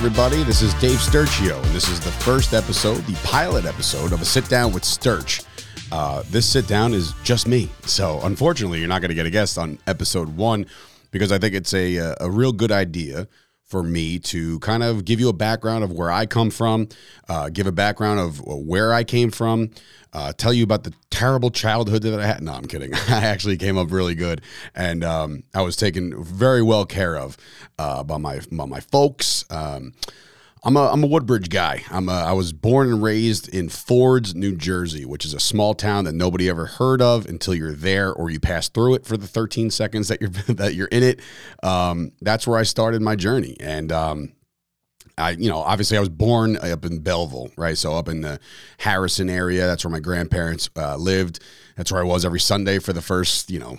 everybody? This is Dave Sturchio, and this is the first episode, the pilot episode of a sit down with Sturch. Uh, this sit down is just me. So, unfortunately, you're not going to get a guest on episode one because I think it's a, a real good idea for me to kind of give you a background of where I come from, uh, give a background of where I came from, uh, tell you about the terrible childhood that I had. No, I'm kidding. I actually came up really good, and um, I was taken very well care of uh, by my by my folks. Um, I'm a I'm a Woodbridge guy. I'm a, I was born and raised in Fords, New Jersey, which is a small town that nobody ever heard of until you're there or you pass through it for the 13 seconds that you're that you're in it. Um, that's where I started my journey, and um, I, you know, obviously I was born up in Belleville, right? So up in the Harrison area. That's where my grandparents uh, lived. That's where I was every Sunday for the first, you know,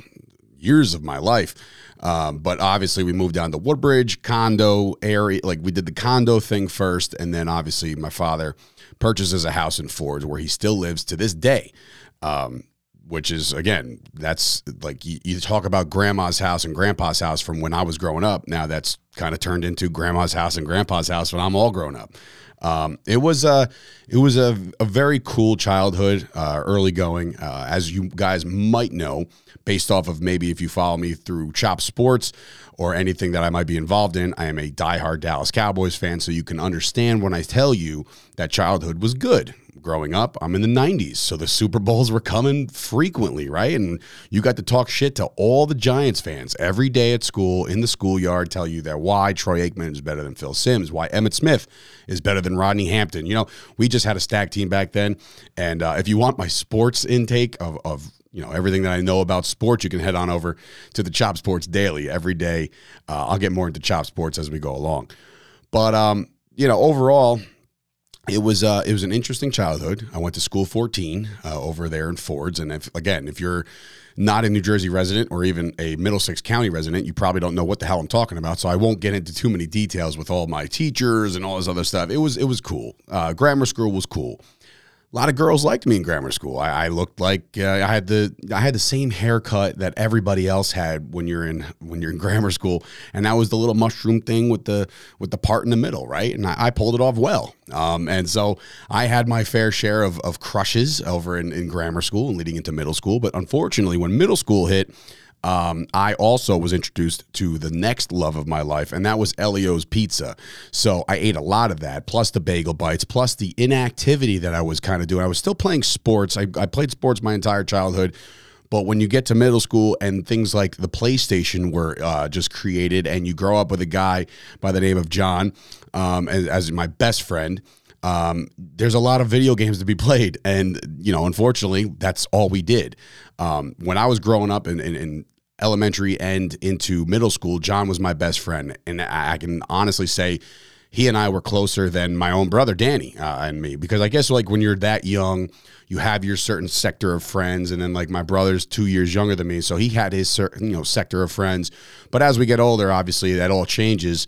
years of my life. Um, but obviously, we moved down to Woodbridge condo area. Like we did the condo thing first, and then obviously my father purchases a house in Fords where he still lives to this day. Um, which is again, that's like you, you, talk about grandma's house and grandpa's house from when I was growing up. Now that's kind of turned into grandma's house and grandpa's house when I'm all grown up. Um, it was a it was a, a very cool childhood, uh, early going. Uh, as you guys might know, based off of maybe if you follow me through Chop Sports or anything that I might be involved in, I am a diehard Dallas Cowboys fan, so you can understand when I tell you that childhood was good growing up, I'm in the 90s. So the Super Bowls were coming frequently, right? And you got to talk shit to all the Giants fans every day at school, in the schoolyard, tell you that why Troy Aikman is better than Phil Simms, why Emmitt Smith is better than Rodney Hampton. You know, we just had a stack team back then. And uh, if you want my sports intake of, of you know everything that I know about sports, you can head on over to the Chop Sports Daily every day. Uh, I'll get more into Chop Sports as we go along, but um, you know overall, it was uh, it was an interesting childhood. I went to school 14 uh, over there in Fords, and if again, if you're not a New Jersey resident or even a Middlesex County resident, you probably don't know what the hell I'm talking about. So I won't get into too many details with all my teachers and all this other stuff. It was it was cool. Uh, grammar school was cool a lot of girls liked me in grammar school. I, I looked like uh, I had the I had the same haircut that everybody else had when you're in when you're in grammar school, and that was the little mushroom thing with the with the part in the middle, right? And I, I pulled it off well. Um, and so I had my fair share of, of crushes over in, in grammar school and leading into middle school. But unfortunately, when middle school hit, um, I also was introduced to the next love of my life, and that was Ellio's Pizza. So I ate a lot of that, plus the bagel bites, plus the inactivity that I was kind of doing. I was still playing sports. I, I played sports my entire childhood. But when you get to middle school and things like the PlayStation were uh, just created, and you grow up with a guy by the name of John um, as, as my best friend, um, there's a lot of video games to be played. And, you know, unfortunately, that's all we did. Um, when I was growing up in, in, in, elementary and into middle school, John was my best friend. And I, I can honestly say he and I were closer than my own brother, Danny, uh, and me. Because I guess, like, when you're that young, you have your certain sector of friends. And then, like, my brother's two years younger than me. So he had his certain, you know, sector of friends. But as we get older, obviously, that all changes.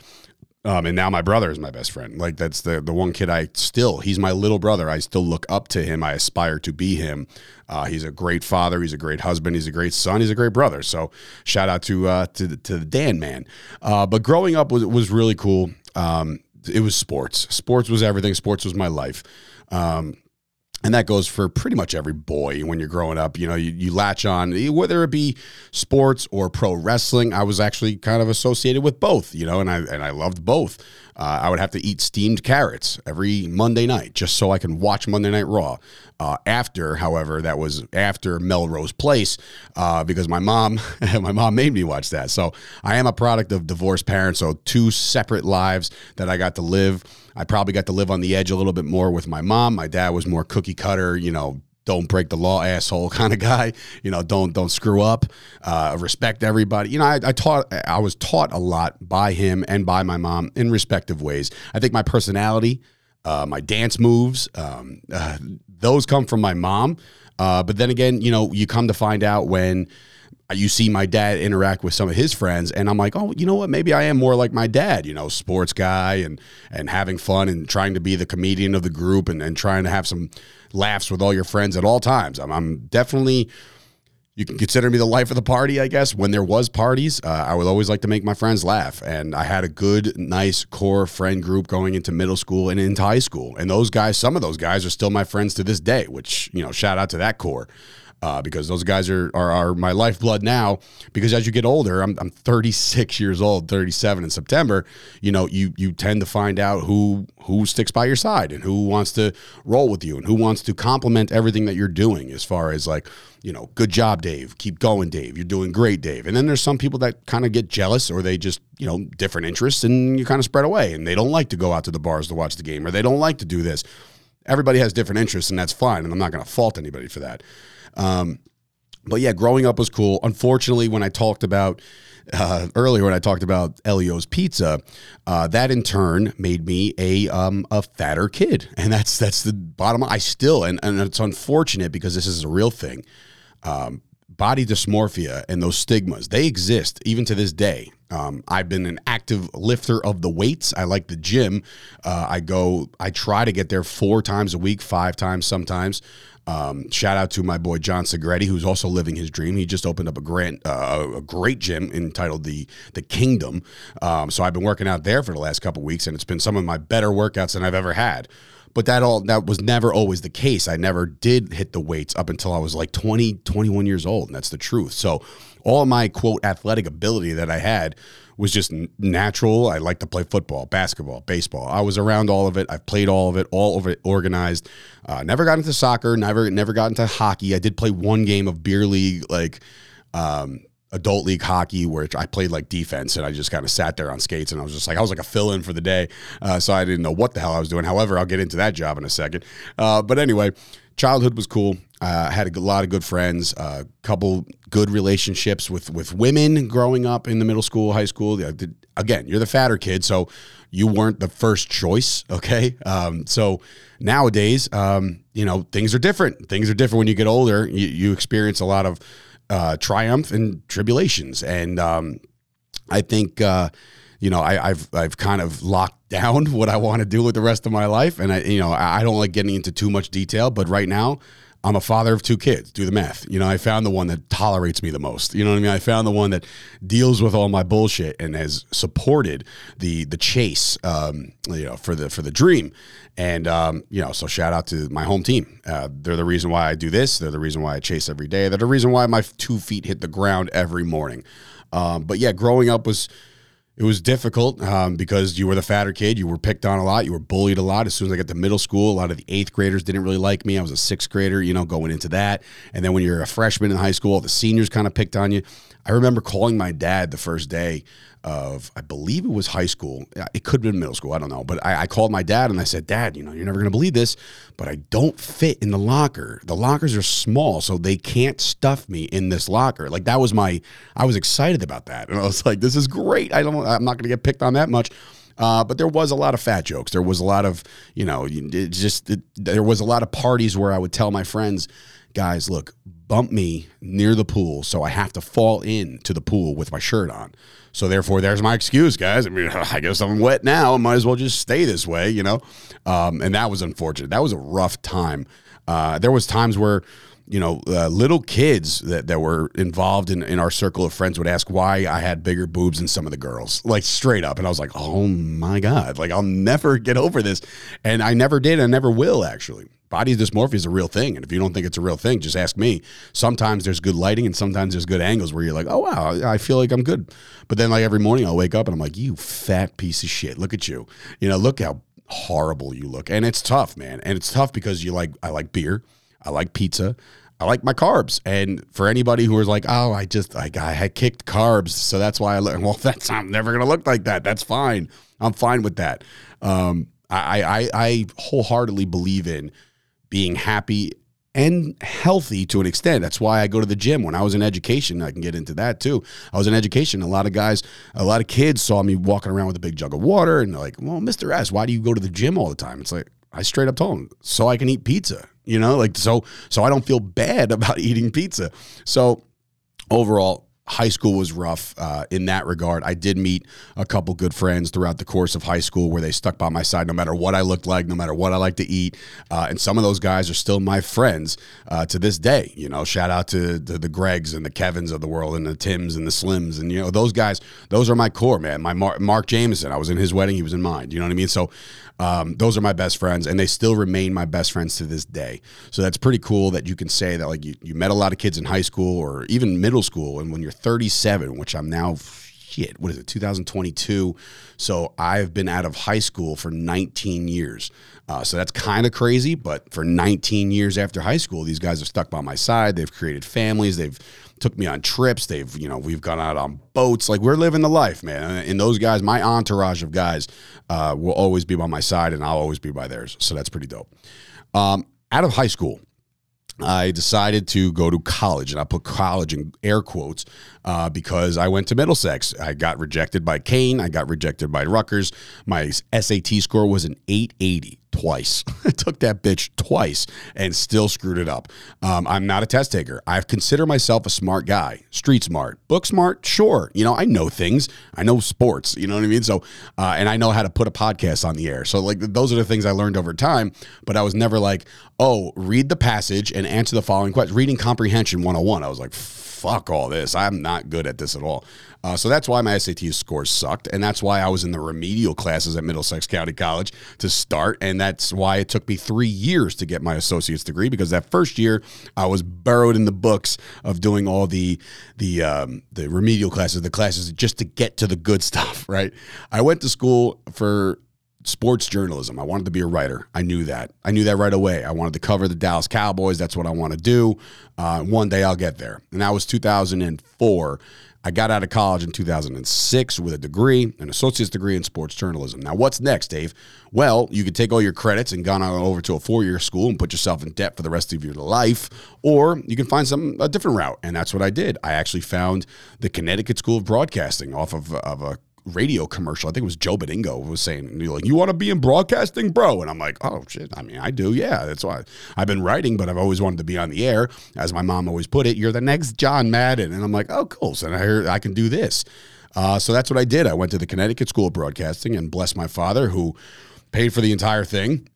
Um, and now my brother is my best friend. Like that's the the one kid I still he's my little brother. I still look up to him. I aspire to be him. Uh, he's a great father. He's a great husband. He's a great son. He's a great brother. So shout out to uh, to to the Dan man. Uh, but growing up was was really cool. Um, it was sports. Sports was everything. Sports was my life. Um, and that goes for pretty much every boy when you're growing up. You know, you, you latch on, whether it be sports or pro wrestling. I was actually kind of associated with both, you know, and I and I loved both. Uh, I would have to eat steamed carrots every Monday night just so I can watch Monday Night Raw. Uh, after, however, that was after Melrose Place uh, because my mom, my mom made me watch that. So I am a product of divorced parents. So two separate lives that I got to live. I probably got to live on the edge a little bit more with my mom. My dad was more cookie cutter, you know, don't break the law asshole kind of guy. You know don't don't screw up. Uh, respect everybody. You know I, I, taught i was taught a lot by him and by my mom in respective ways. I think my personality uh, my dance moves um, uh, those come from my mom. Uh, but then again you know you come to find out when you see my dad interact with some of his friends and I'm like, "Oh, you know what? Maybe I am more like my dad, you know, sports guy and and having fun and trying to be the comedian of the group and, and trying to have some laughs with all your friends at all times." I'm, I'm definitely you can consider me the life of the party, I guess. When there was parties, uh, I would always like to make my friends laugh, and I had a good, nice core friend group going into middle school and into high school. And those guys, some of those guys, are still my friends to this day. Which you know, shout out to that core. Uh, because those guys are, are, are my lifeblood now. Because as you get older, I'm, I'm 36 years old, 37 in September. You know, you you tend to find out who who sticks by your side and who wants to roll with you and who wants to compliment everything that you're doing. As far as like, you know, good job, Dave. Keep going, Dave. You're doing great, Dave. And then there's some people that kind of get jealous or they just you know different interests and you kind of spread away and they don't like to go out to the bars to watch the game or they don't like to do this. Everybody has different interests and that's fine. And I'm not going to fault anybody for that. Um, but yeah, growing up was cool. Unfortunately, when I talked about uh, earlier, when I talked about Ellio's Pizza, uh, that in turn made me a um, a fatter kid, and that's that's the bottom. I still, and, and it's unfortunate because this is a real thing. Um, body dysmorphia and those stigmas they exist even to this day um, i've been an active lifter of the weights i like the gym uh, i go i try to get there four times a week five times sometimes um, shout out to my boy John Segretti, who's also living his dream. He just opened up a grant, uh, a great gym entitled the the Kingdom. Um, so I've been working out there for the last couple weeks, and it's been some of my better workouts than I've ever had. But that all that was never always the case. I never did hit the weights up until I was like 20, 21 years old, and that's the truth. So all my quote athletic ability that I had was just natural. I like to play football, basketball, baseball. I was around all of it. I've played all of it, all of it organized. Uh, never got into soccer. Never never got into hockey. I did play one game of beer league, like um, adult league hockey, where I played like defense, and I just kind of sat there on skates, and I was just like I was like a fill in for the day, uh, so I didn't know what the hell I was doing. However, I'll get into that job in a second. Uh, but anyway, childhood was cool. Uh, had a lot of good friends, a uh, couple good relationships with with women growing up in the middle school, high school. Again, you're the fatter kid, so you weren't the first choice. Okay, um, so nowadays, um, you know, things are different. Things are different when you get older. You, you experience a lot of uh, triumph and tribulations, and um, I think uh, you know I, have I've kind of locked down what I want to do with the rest of my life, and I you know I don't like getting into too much detail, but right now I'm a father of two kids. Do the math. You know, I found the one that tolerates me the most. You know what I mean? I found the one that deals with all my bullshit and has supported the the chase, um, you know, for the for the dream. And um, you know, so shout out to my home team. Uh, they're the reason why I do this. They're the reason why I chase every day. They're the reason why my two feet hit the ground every morning. Um, but yeah, growing up was it was difficult um, because you were the fatter kid. You were picked on a lot. You were bullied a lot. As soon as I got to middle school, a lot of the eighth graders didn't really like me. I was a sixth grader, you know, going into that. And then when you're a freshman in high school, the seniors kind of picked on you. I remember calling my dad the first day of, I believe it was high school. It could have been middle school. I don't know. But I, I called my dad and I said, Dad, you know, you're never going to believe this, but I don't fit in the locker. The lockers are small, so they can't stuff me in this locker. Like that was my, I was excited about that. And I was like, this is great. I don't, I'm not going to get picked on that much. Uh, but there was a lot of fat jokes. There was a lot of, you know, just it, there was a lot of parties where I would tell my friends, guys, look, bump me near the pool, so I have to fall in to the pool with my shirt on. So therefore, there's my excuse, guys. I mean, I guess I'm wet now. I might as well just stay this way, you know. Um, and that was unfortunate. That was a rough time. Uh, there was times where you know, uh, little kids that, that were involved in, in our circle of friends would ask why I had bigger boobs than some of the girls, like straight up. And I was like, oh my God, like I'll never get over this. And I never did. I never will, actually body dysmorphia is a real thing. And if you don't think it's a real thing, just ask me. Sometimes there's good lighting and sometimes there's good angles where you're like, oh, wow, I feel like I'm good. But then, like, every morning I'll wake up and I'm like, you fat piece of shit. Look at you. You know, look how horrible you look. And it's tough, man. And it's tough because you like, I like beer, I like pizza. I like my carbs. And for anybody who is like, oh, I just, like, I had kicked carbs. So that's why I look, well, that's, I'm never to look like that. That's fine. I'm fine with that. Um, I, I, I wholeheartedly believe in being happy and healthy to an extent. That's why I go to the gym. When I was in education, I can get into that too. I was in education. A lot of guys, a lot of kids saw me walking around with a big jug of water and they're like, well, Mr. S, why do you go to the gym all the time? It's like, I straight up told them, so I can eat pizza, you know, like, so, so I don't feel bad about eating pizza. So overall, high school was rough uh, in that regard. I did meet a couple good friends throughout the course of high school where they stuck by my side no matter what I looked like, no matter what I like to eat. Uh, and some of those guys are still my friends uh, to this day. You know, shout out to, to, the Gregs and the Kevins of the world and the Tims and the Slims. And, you know, those guys, those are my core, man. My Mark, Mark Jameson, I was in his wedding, he was in mine. You know what I mean? So um, those are my best friends and they still remain my best friends to this day. So that's pretty cool that you can say that, like, you, you met a lot of kids in high school or even middle school. And when you're 37, which I'm now shit, what is it, 2022? So I've been out of high school for 19 years. Uh, so that's kind of crazy, but for 19 years after high school, these guys have stuck by my side. They've created families. They've took me on trips. They've, you know, we've gone out on boats. Like we're living the life, man. And those guys, my entourage of guys, uh, will always be by my side, and I'll always be by theirs. So that's pretty dope. Um, out of high school, I decided to go to college, and I put college in air quotes uh, because I went to Middlesex. I got rejected by Kean. I got rejected by Rutgers. My SAT score was an 880 twice. I took that bitch twice and still screwed it up. Um, I'm not a test taker. I consider myself a smart guy, street smart, book smart. Sure, you know I know things. I know sports. You know what I mean. So, uh, and I know how to put a podcast on the air. So, like those are the things I learned over time. But I was never like, oh, read the passage and answer the following question. Reading comprehension 101. I was like fuck all this. I'm not good at this at all. Uh, so that's why my SAT scores sucked. And that's why I was in the remedial classes at Middlesex County College to start. And that's why it took me three years to get my associate's degree because that first year I was burrowed in the books of doing all the, the, um, the remedial classes, the classes just to get to the good stuff, right? I went to school for sports journalism. I wanted to be a writer. I knew that. I knew that right away. I wanted to cover the Dallas Cowboys. That's what I want to do. Uh, one day I'll get there. And that was 2004. I got out of college in 2006 with a degree, an associate's degree in sports journalism. Now, what's next, Dave? Well, you could take all your credits and gone on over to a four-year school and put yourself in debt for the rest of your life, or you can find some a different route, and that's what I did. I actually found the Connecticut School of Broadcasting off of, of a radio commercial. I think it was Joe Benigno was saying, you like, you want to be in broadcasting, bro? And I'm like, oh, shit. I mean, I do. Yeah. That's why I've been writing, but I've always wanted to be on the air. As my mom always put it, you're the next John Madden. And I'm like, oh, cool. So I hear I can do this. Uh, so that's what I did. I went to the Connecticut School of Broadcasting and bless my father who paid for the entire thing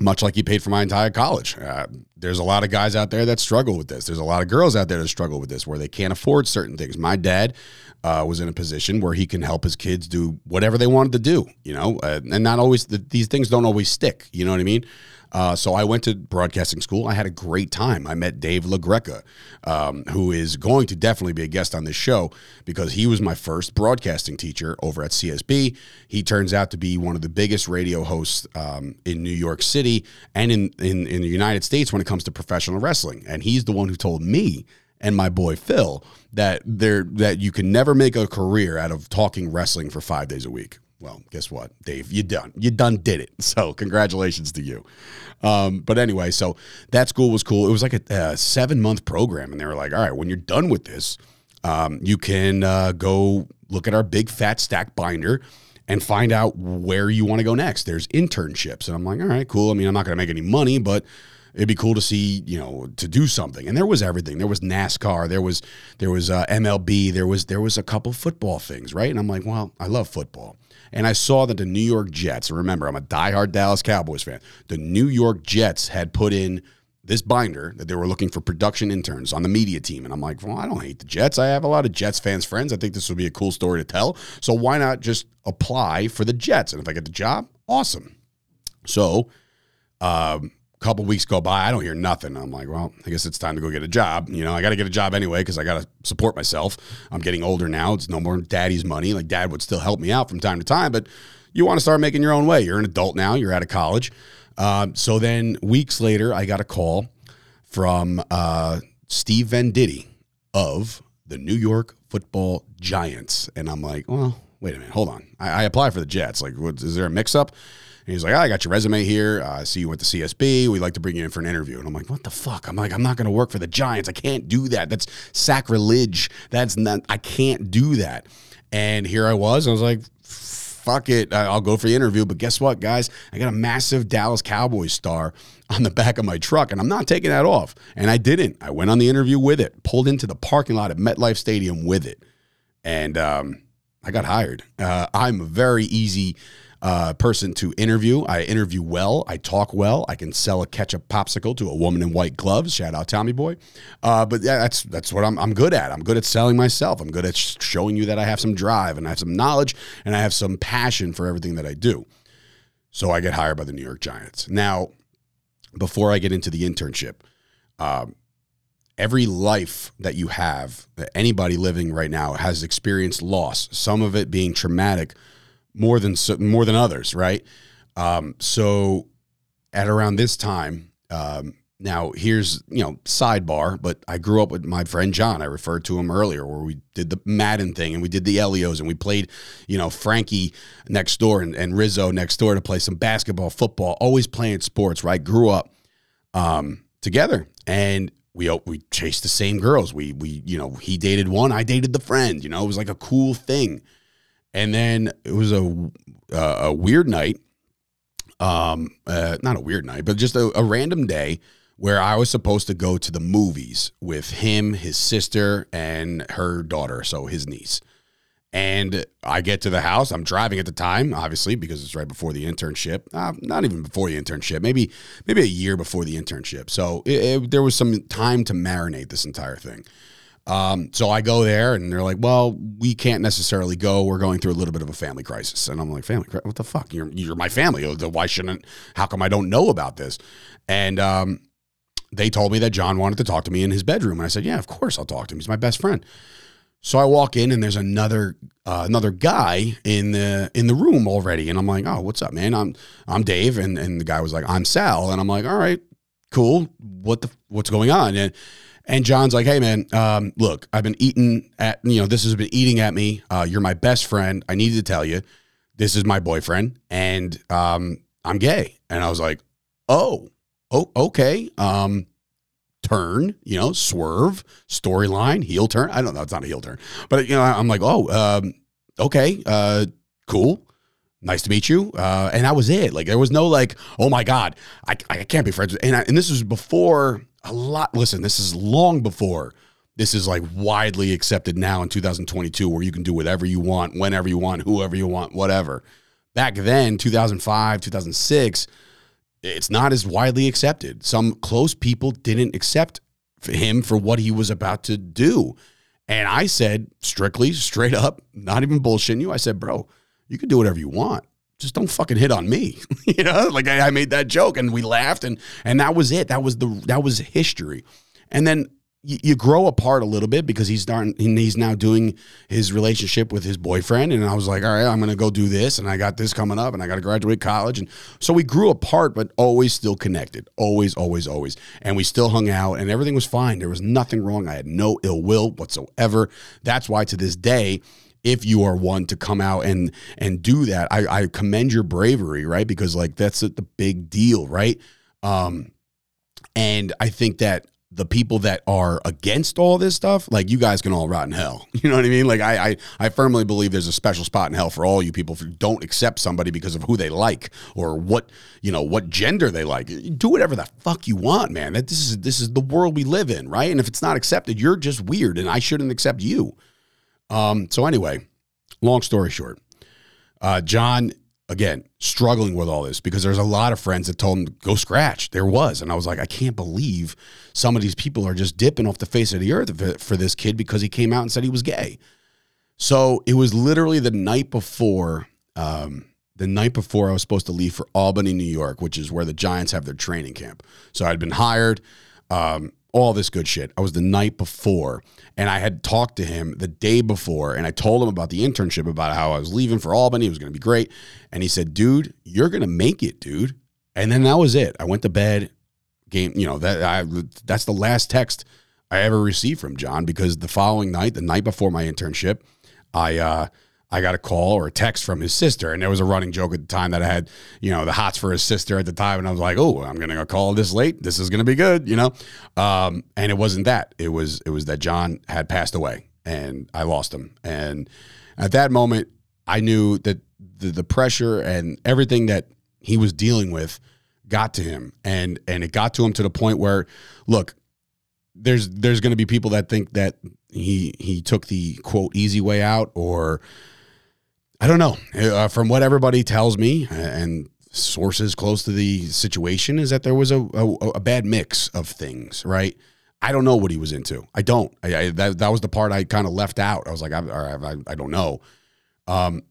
much like he paid for my entire college. Uh, there's a lot of guys out there that struggle with this. There's a lot of girls out there that struggle with this where they can't afford certain things. My dad uh, was in a position where he can help his kids do whatever they wanted to do, you know, uh, and not always, the, these things don't always stick, you know what I mean? Uh, so I went to broadcasting school. I had a great time. I met Dave LaGreca, um, who is going to definitely be a guest on this show because he was my first broadcasting teacher over at CSB. He turns out to be one of the biggest radio hosts um, in New York City and in, in, in the United States when it comes to professional wrestling. And he's the one who told me and my boy Phil that there that you can never make a career out of talking wrestling for five days a week. Well, guess what, Dave? You done. You done did it. So congratulations to you. Um, but anyway, so that school was cool. It was like a, a seven month program, and they were like, "All right, when you're done with this, um, you can uh, go look at our big fat stack binder." And find out where you want to go next. There's internships. And I'm like, all right, cool. I mean, I'm not going to make any money, but it'd be cool to see you know to do something and there was everything there was nascar there was there was uh, mlb there was there was a couple football things right and i'm like well i love football and i saw that the new york jets remember i'm a diehard dallas cowboys fan the new york jets had put in this binder that they were looking for production interns on the media team. And i'm like well i don't hate the jets. I have a lot of jets fans friends. I think this would be a cool story to tell. So why not just apply for the jets? And if i get the job awesome. So um, couple weeks go by, I don't hear nothing. I'm like, well, I guess it's time to go get a job. You know, I got to get a job anyway because I got to support myself. I'm getting older now. It's no more daddy's money. Like dad would still help me out from time to time, but you want to start making your own way. You're an adult now. You're out of college. Um, so then weeks later, I got a call from uh, Steve Venditti of the New York Football Giants, and I'm like, well, wait a minute, hold on. I, I apply for the Jets. Like, what, is there a mix up? He's like, oh, I got your resume here. Uh, I see you went to CSB. We'd like to bring you in for an interview. And I'm like, what the fuck? I'm like, I'm not going to work for the Giants. I can't do that. That's sacrilege. That's not, I can't do that. And here I was. I was like, fuck it, I'll go for the interview. But guess what, guys? I got a massive Dallas Cowboys star on the back of my truck, and I'm not taking that off. And I didn't. I went on the interview with it, pulled into the parking lot at MetLife Stadium with it, and um, I got hired. Uh, I'm a very easy uh, person to interview. I interview well. I talk well. I can sell a ketchup popsicle to a woman in white gloves. Shout out Tommy Boy. Uh, but yeah, that's that's what I'm, I'm good at. I'm good at selling myself. I'm good at showing you that I have some drive and I have some knowledge and I have some passion for everything that I do. So I get hired by the New York Giants. Now, before I get into the internship, um, every life that you have, that anybody living right now has experienced loss. Some of it being traumatic more than more than others, right? Um, so at around this time, um, now here's you know sidebar, but I grew up with my friend John. I referred to him earlier, where we did the Madden thing and we did the Ellios and we played, you know, Frankie next door and, and Rizzo next door to play some basketball, football, always playing sports. Right, grew up um, together and we we chased the same girls. We we you know he dated one, I dated the friend. You know, it was like a cool thing. And then it was a uh, a weird night, um, uh, not a weird night, but just a, a random day where I was supposed to go to the movies with him, his sister, and her daughter, so his niece. And I get to the house. I'm driving at the time, obviously, because it's right before the internship. Uh, not even before the internship, maybe maybe a year before the internship. So it, it, there was some time to marinate this entire thing. Um, so I go there and they're like, well, we can't necessarily go. We're going through a little bit of a family crisis. And I'm like, family? What the fuck? You're, you're my family. Why shouldn't, how come I don't know about this? And, um, they told me that John wanted to talk to me in his bedroom. And I said, yeah, of course I'll talk to him. He's my best friend. So I walk in and there's another uh, another guy in the in the room already, and I'm like, oh, what's up, man? I'm I'm Dave, and and the guy was like, I'm Sal, and I'm like, all right, cool. What the what's going on? And and John's like, hey, man, um, look, I've been eating at, you know, this has been eating at me. Uh, you're my best friend. I needed to tell you, this is my boyfriend and um, I'm gay. And I was like, oh, oh, okay. Um, turn, you know, swerve, storyline, heel turn. I don't know. It's not a heel turn. But, you know, I'm like, oh, um, okay, uh, cool nice to meet you. Uh, and that was it. Like there was no like, oh my God, I, I can't be friends and, I, and this was before a lot. Listen, this is long before this is like widely accepted now in 2022, where you can do whatever you want, whenever you want, whoever you want, whatever. Back then, 2005, 2006, it's not as widely accepted. Some close people didn't accept him for what he was about to do. And I said, strictly, straight up, not even bullshitting you, I said, bro, you can do whatever you want just don't fucking hit on me. you know, like I, I, made that joke and we laughed and and that was it. That was the that was history. And then you, you grow apart a little bit because he's starting he's now doing his relationship with his boyfriend and I was like, all right, I'm gonna go do this and I got this coming up and I got to graduate college and so we grew apart but always still connected, always, always, always, and we still hung out and everything was fine. There was nothing wrong. I had no ill will whatsoever. That's why to this day if you are one to come out and and do that. I, I commend your bravery, right? Because like that's the big deal, right? Um, and I think that the people that are against all this stuff, like you guys can all rot in hell. You know what I mean? Like I, I, I firmly believe there's a special spot in hell for all you people who don't accept somebody because of who they like or what you know what gender they like. Do whatever the fuck you want, man. That this is this is the world we live in, right? And if it's not accepted, you're just weird, and I shouldn't accept you. Um, so anyway, long story short, uh, John again struggling with all this because there's a lot of friends that told him go scratch. There was, and I was like, I can't believe some of these people are just dipping off the face of the earth for this kid because he came out and said he was gay. So it was literally the night before. Um, the night before I was supposed to leave for Albany, New York, which is where the Giants have their training camp. So I'd been hired. Um, all this good shit. I was the night before, and I had talked to him the day before, and I told him about the internship, about how I was leaving for Albany. It was going to be great. And he said, dude, you're going to make it, dude. And then that was it. I went to bed. Game, you know, that I that's the last text I ever received from John because the following night, the night before my internship, I uh I got a call or a text from his sister, and there was a running joke at the time that I had, you know, the hots for his sister at the time, and I was like, "Oh, I'm gonna call this late. This is gonna be good," you know. Um, and it wasn't that. It was it was that John had passed away, and I lost him. And at that moment, I knew that the, the pressure and everything that he was dealing with got to him and and it got to him to the point where look there's there's going to be people that think that he he took the quote easy way out or I don't know. Uh, from what everybody tells me and sources close to the situation is that there was a, a, a bad mix of things, right? I don't know what he was into. I don't. I, I that that was the part I kind of left out. I was like, I, I, I don't know. Um,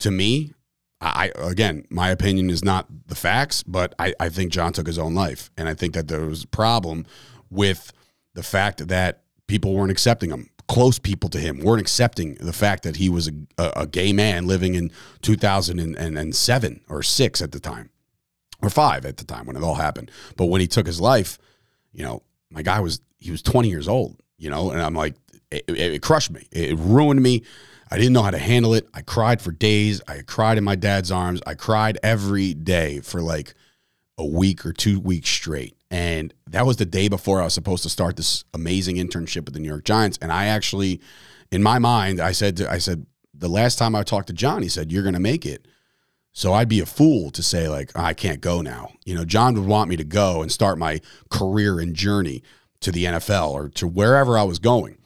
to me, I again, my opinion is not the facts, but I, I think John took his own life, and I think that there was a problem with the fact that people weren't accepting him. Close people to him weren't accepting the fact that he was a, a, gay man living in 2007 or six at the time, or five at the time when it all happened. But when he took his life, you know, my guy was he was 20 years old, you know, and I'm like, it, it, it crushed me. It ruined me. I didn't know how to handle it. I cried for days. I cried in my dad's arms. I cried every day for like a week or two weeks straight. And that was the day before I was supposed to start this amazing internship with the New York Giants. And I actually, in my mind, I said, to, I said, the last time I talked to John, he said, You're going to make it. So I'd be a fool to say, like, I can't go now. You know, John would want me to go and start my career and journey to the NFL or to wherever I was going.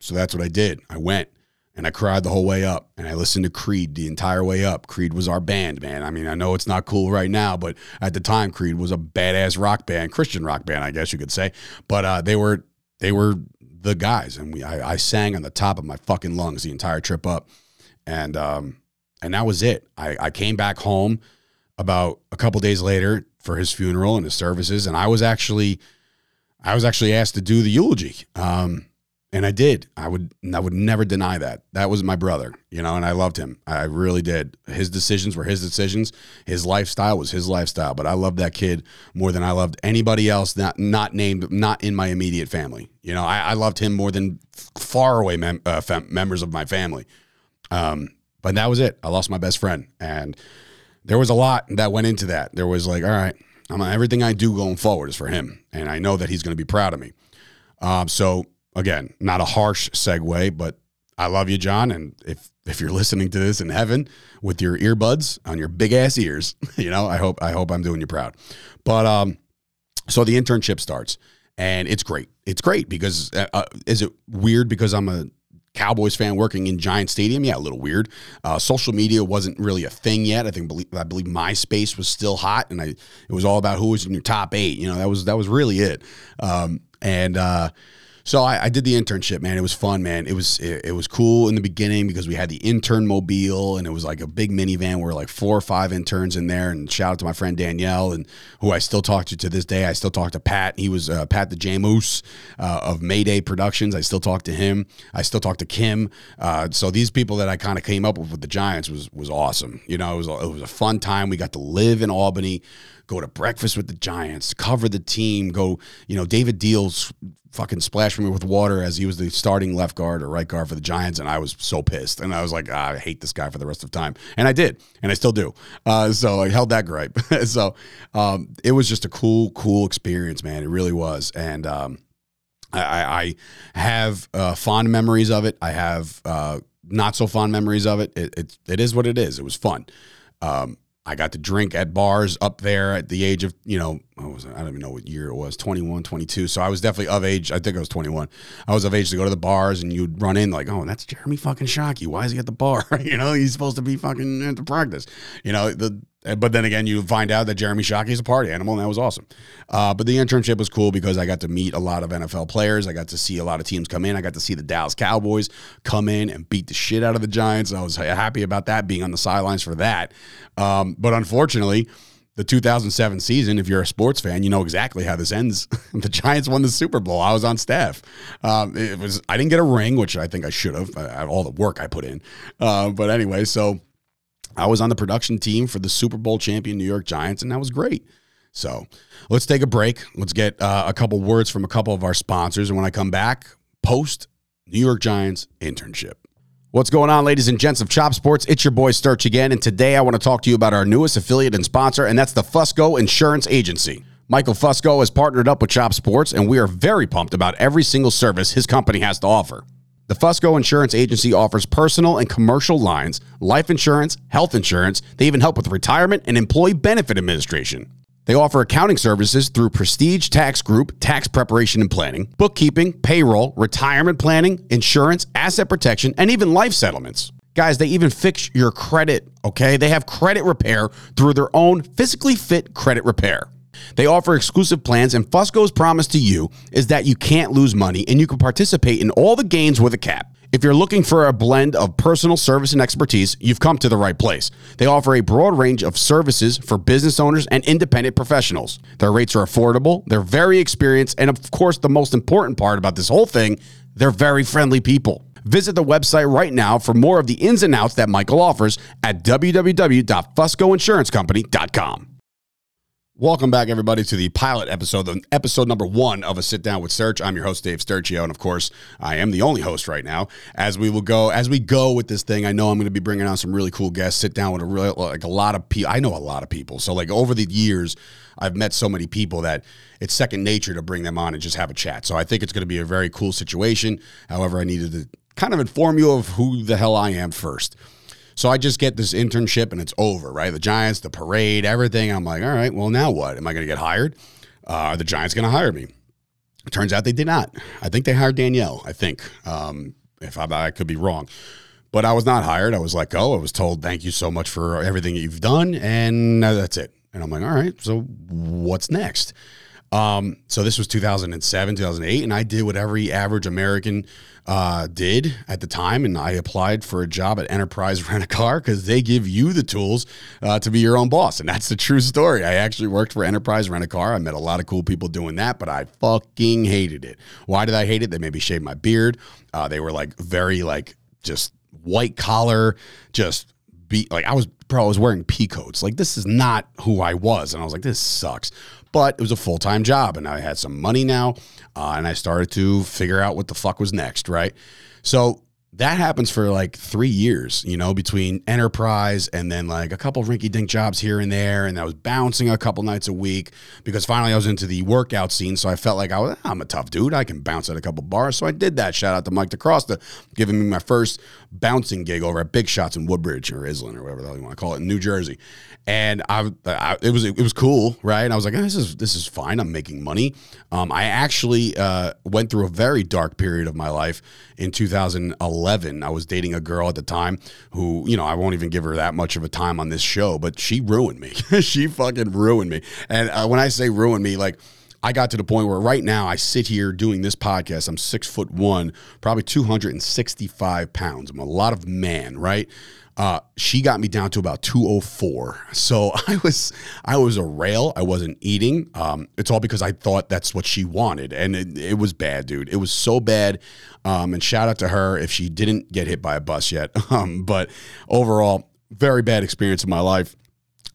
So that's what I did. I went and I cried the whole way up. And I listened to Creed the entire way up. Creed was our band, man. I mean, I know it's not cool right now, but at the time, Creed was a badass rock band, Christian rock band, I guess you could say. But uh, they were they were the guys, and we I, I, sang on the top of my fucking lungs the entire trip up, and um, and that was it. I, I came back home about a couple days later for his funeral and his services, and I was actually I was actually asked to do the eulogy. Um, and I did. I would I would never deny that. That was my brother, you know, and I loved him. I really did. His decisions were his decisions. His lifestyle was his lifestyle. But I loved that kid more than I loved anybody else not not named not in my immediate family. You know, I, I loved him more than far away mem- uh, members of my family. Um, but that was it. I lost my best friend, and there was a lot that went into that. There was like, all right, I'm, everything I do going forward is for him, and I know that he's going to be proud of me. Um, so again, not a harsh segue, but I love you, John. And if if you're listening to this in heaven with your earbuds on your big ass ears, you know, I hope I hope I'm doing you proud. But um, so the internship starts, and it's great. It's great because uh, uh is it weird because I'm a Cowboys fan working in Giant Stadium. Yeah, a little weird. Uh, social media wasn't really a thing yet. I think I believe MySpace was still hot, and I it was all about who was in your top eight. You know, that was that was really it. Um, and uh, so I, I, did the internship, man. It was fun, man. It was it, it, was cool in the beginning because we had the intern mobile and it was like a big minivan. Where like four or five interns in there. And shout out to my friend Danielle and who I still talk to to this day. I still talk to Pat. He was uh, Pat the Jamoose uh, of Mayday Productions. I still talk to him. I still talk to Kim. Uh, so these people that I kind of came up with with the Giants was was awesome. You know, it was it was a fun time. We got to live in Albany go to breakfast with the Giants, cover the team, go, you know, David Diehl fucking splashed me with water as he was the starting left guard or right guard for the Giants, and I was so pissed. And I was like, ah, I hate this guy for the rest of time, and I did, and I still do. Uh, so I held that gripe. so um, it was just a cool, cool experience, man. It really was, and um, I, I, have uh, fond memories of it. I have uh, not so fond memories of it. It, it. it is what it is. It was fun. Um, I got to drink at bars up there at the age of, you know, I, was, I don't even know what year it was, 21, 22. So I was definitely of age. I think I was 21. I was of age to go to the bars and you'd run in like, oh, that's Jeremy fucking Shockey. Why is he at the bar? you know, he's supposed to be fucking at the practice. You know, the but then again, you find out that Jeremy Shockey is a party animal, and that was awesome. Uh, but the internship was cool because I got to meet a lot of NFL players. I got to see a lot of teams come in. I got to see the Dallas Cowboys come in and beat the shit out of the Giants. I was happy about that, being on the sidelines for that. Um, but unfortunately, the 2007 season, if you're a sports fan, you know exactly how this ends. the Giants won the Super Bowl. I was on staff. Um, it was I didn't get a ring, which I think I should have. Uh, all the work I put in. Uh, but anyway, so I was on the production team for the Super Bowl champion New York Giants, and that was great. So let's take a break. Let's get uh, a couple words from a couple of our sponsors. And when I come back, post New York Giants internship. What's going on, ladies and gents of Chop Sports? It's your boy Sturch again, and today I want to talk to you about our newest affiliate and sponsor, and that's the Fusco Insurance Agency. Michael Fusco has partnered up with Chop Sports, and we are very pumped about every single service his company has to offer. The Fusco Insurance Agency offers personal and commercial lines, life insurance, health insurance. They even help with retirement and employee benefit administration. They offer accounting services through Prestige Tax Group, tax preparation and planning, bookkeeping, payroll, retirement planning, insurance, asset protection, and even life settlements. Guys, they even fix your credit, okay? They have credit repair through their own physically fit credit repair. They offer exclusive plans, and Fusco's promise to you is that you can't lose money and you can participate in all the gains with a cap. If you're looking for a blend of personal service and expertise, you've come to the right place. They offer a broad range of services for business owners and independent professionals. Their rates are affordable, they're very experienced, and of course, the most important part about this whole thing, they're very friendly people. Visit the website right now for more of the ins and outs that Michael offers at www.fuscoinsurancecompany.com. Welcome back, everybody, to the pilot episode, episode number one of a sit down with Sturch. I'm your host, Dave Sturchio, and of course, I am the only host right now. As we will go, as we go with this thing, I know I'm going to be bringing on some really cool guests. Sit down with a real, like a lot of people. I know a lot of people, so like over the years, I've met so many people that it's second nature to bring them on and just have a chat. So I think it's going to be a very cool situation. However, I needed to kind of inform you of who the hell I am first. So I just get this internship and it's over, right? The Giants, the parade, everything. I'm like, all right, well, now what? Am I going to get hired? Uh, are the Giants going to hire me? It turns out they did not. I think they hired Danielle. I think, um, if I, I could be wrong, but I was not hired. I was let go. I was told, thank you so much for everything you've done, and that's it. And I'm like, all right, so what's next? Um, so this was 2007, 2008, and I did what every average American uh, did at the time, and I applied for a job at Enterprise Rent a Car because they give you the tools uh, to be your own boss, and that's the true story. I actually worked for Enterprise Rent a Car. I met a lot of cool people doing that, but I fucking hated it. Why did I hate it? They made me shave my beard. Uh, they were like very like just white collar, just be like I was bro, I was wearing pea coats. Like this is not who I was, and I was like, this sucks but it was a full time job and I had some money now. Uh, and I started to figure out what the fuck was next, right? So that happens for like three years, you know, between enterprise and then like a couple rinky dink jobs here and there. And I was bouncing a couple nights a week because finally I was into the workout scene. So I felt like I was, I'm a tough dude. I can bounce at a couple bars. So I did that. Shout out to Mike DeCrosta, giving me my first bouncing gig over at Big Shots in Woodbridge or Iselin or whatever the hell you want to call it in New Jersey and I, I, it was it was cool, right? And I was like, oh, this is this is fine. I'm making money. Um, I actually uh, went through a very dark period of my life in 2011. I was dating a girl at the time who, you know, I won't even give her that much of a time on this show, but she ruined me. she fucking ruined me. And uh, when I say ruined me, like. I got to the point where right now I sit here doing this podcast. I'm six foot one, probably 265 pounds. I'm a lot of man, right? Uh, she got me down to about 204. So I was I was a rail. I wasn't eating. Um, it's all because I thought that's what she wanted, and it, it was bad, dude. It was so bad. Um, and shout out to her if she didn't get hit by a bus yet. Um, but overall, very bad experience in my life.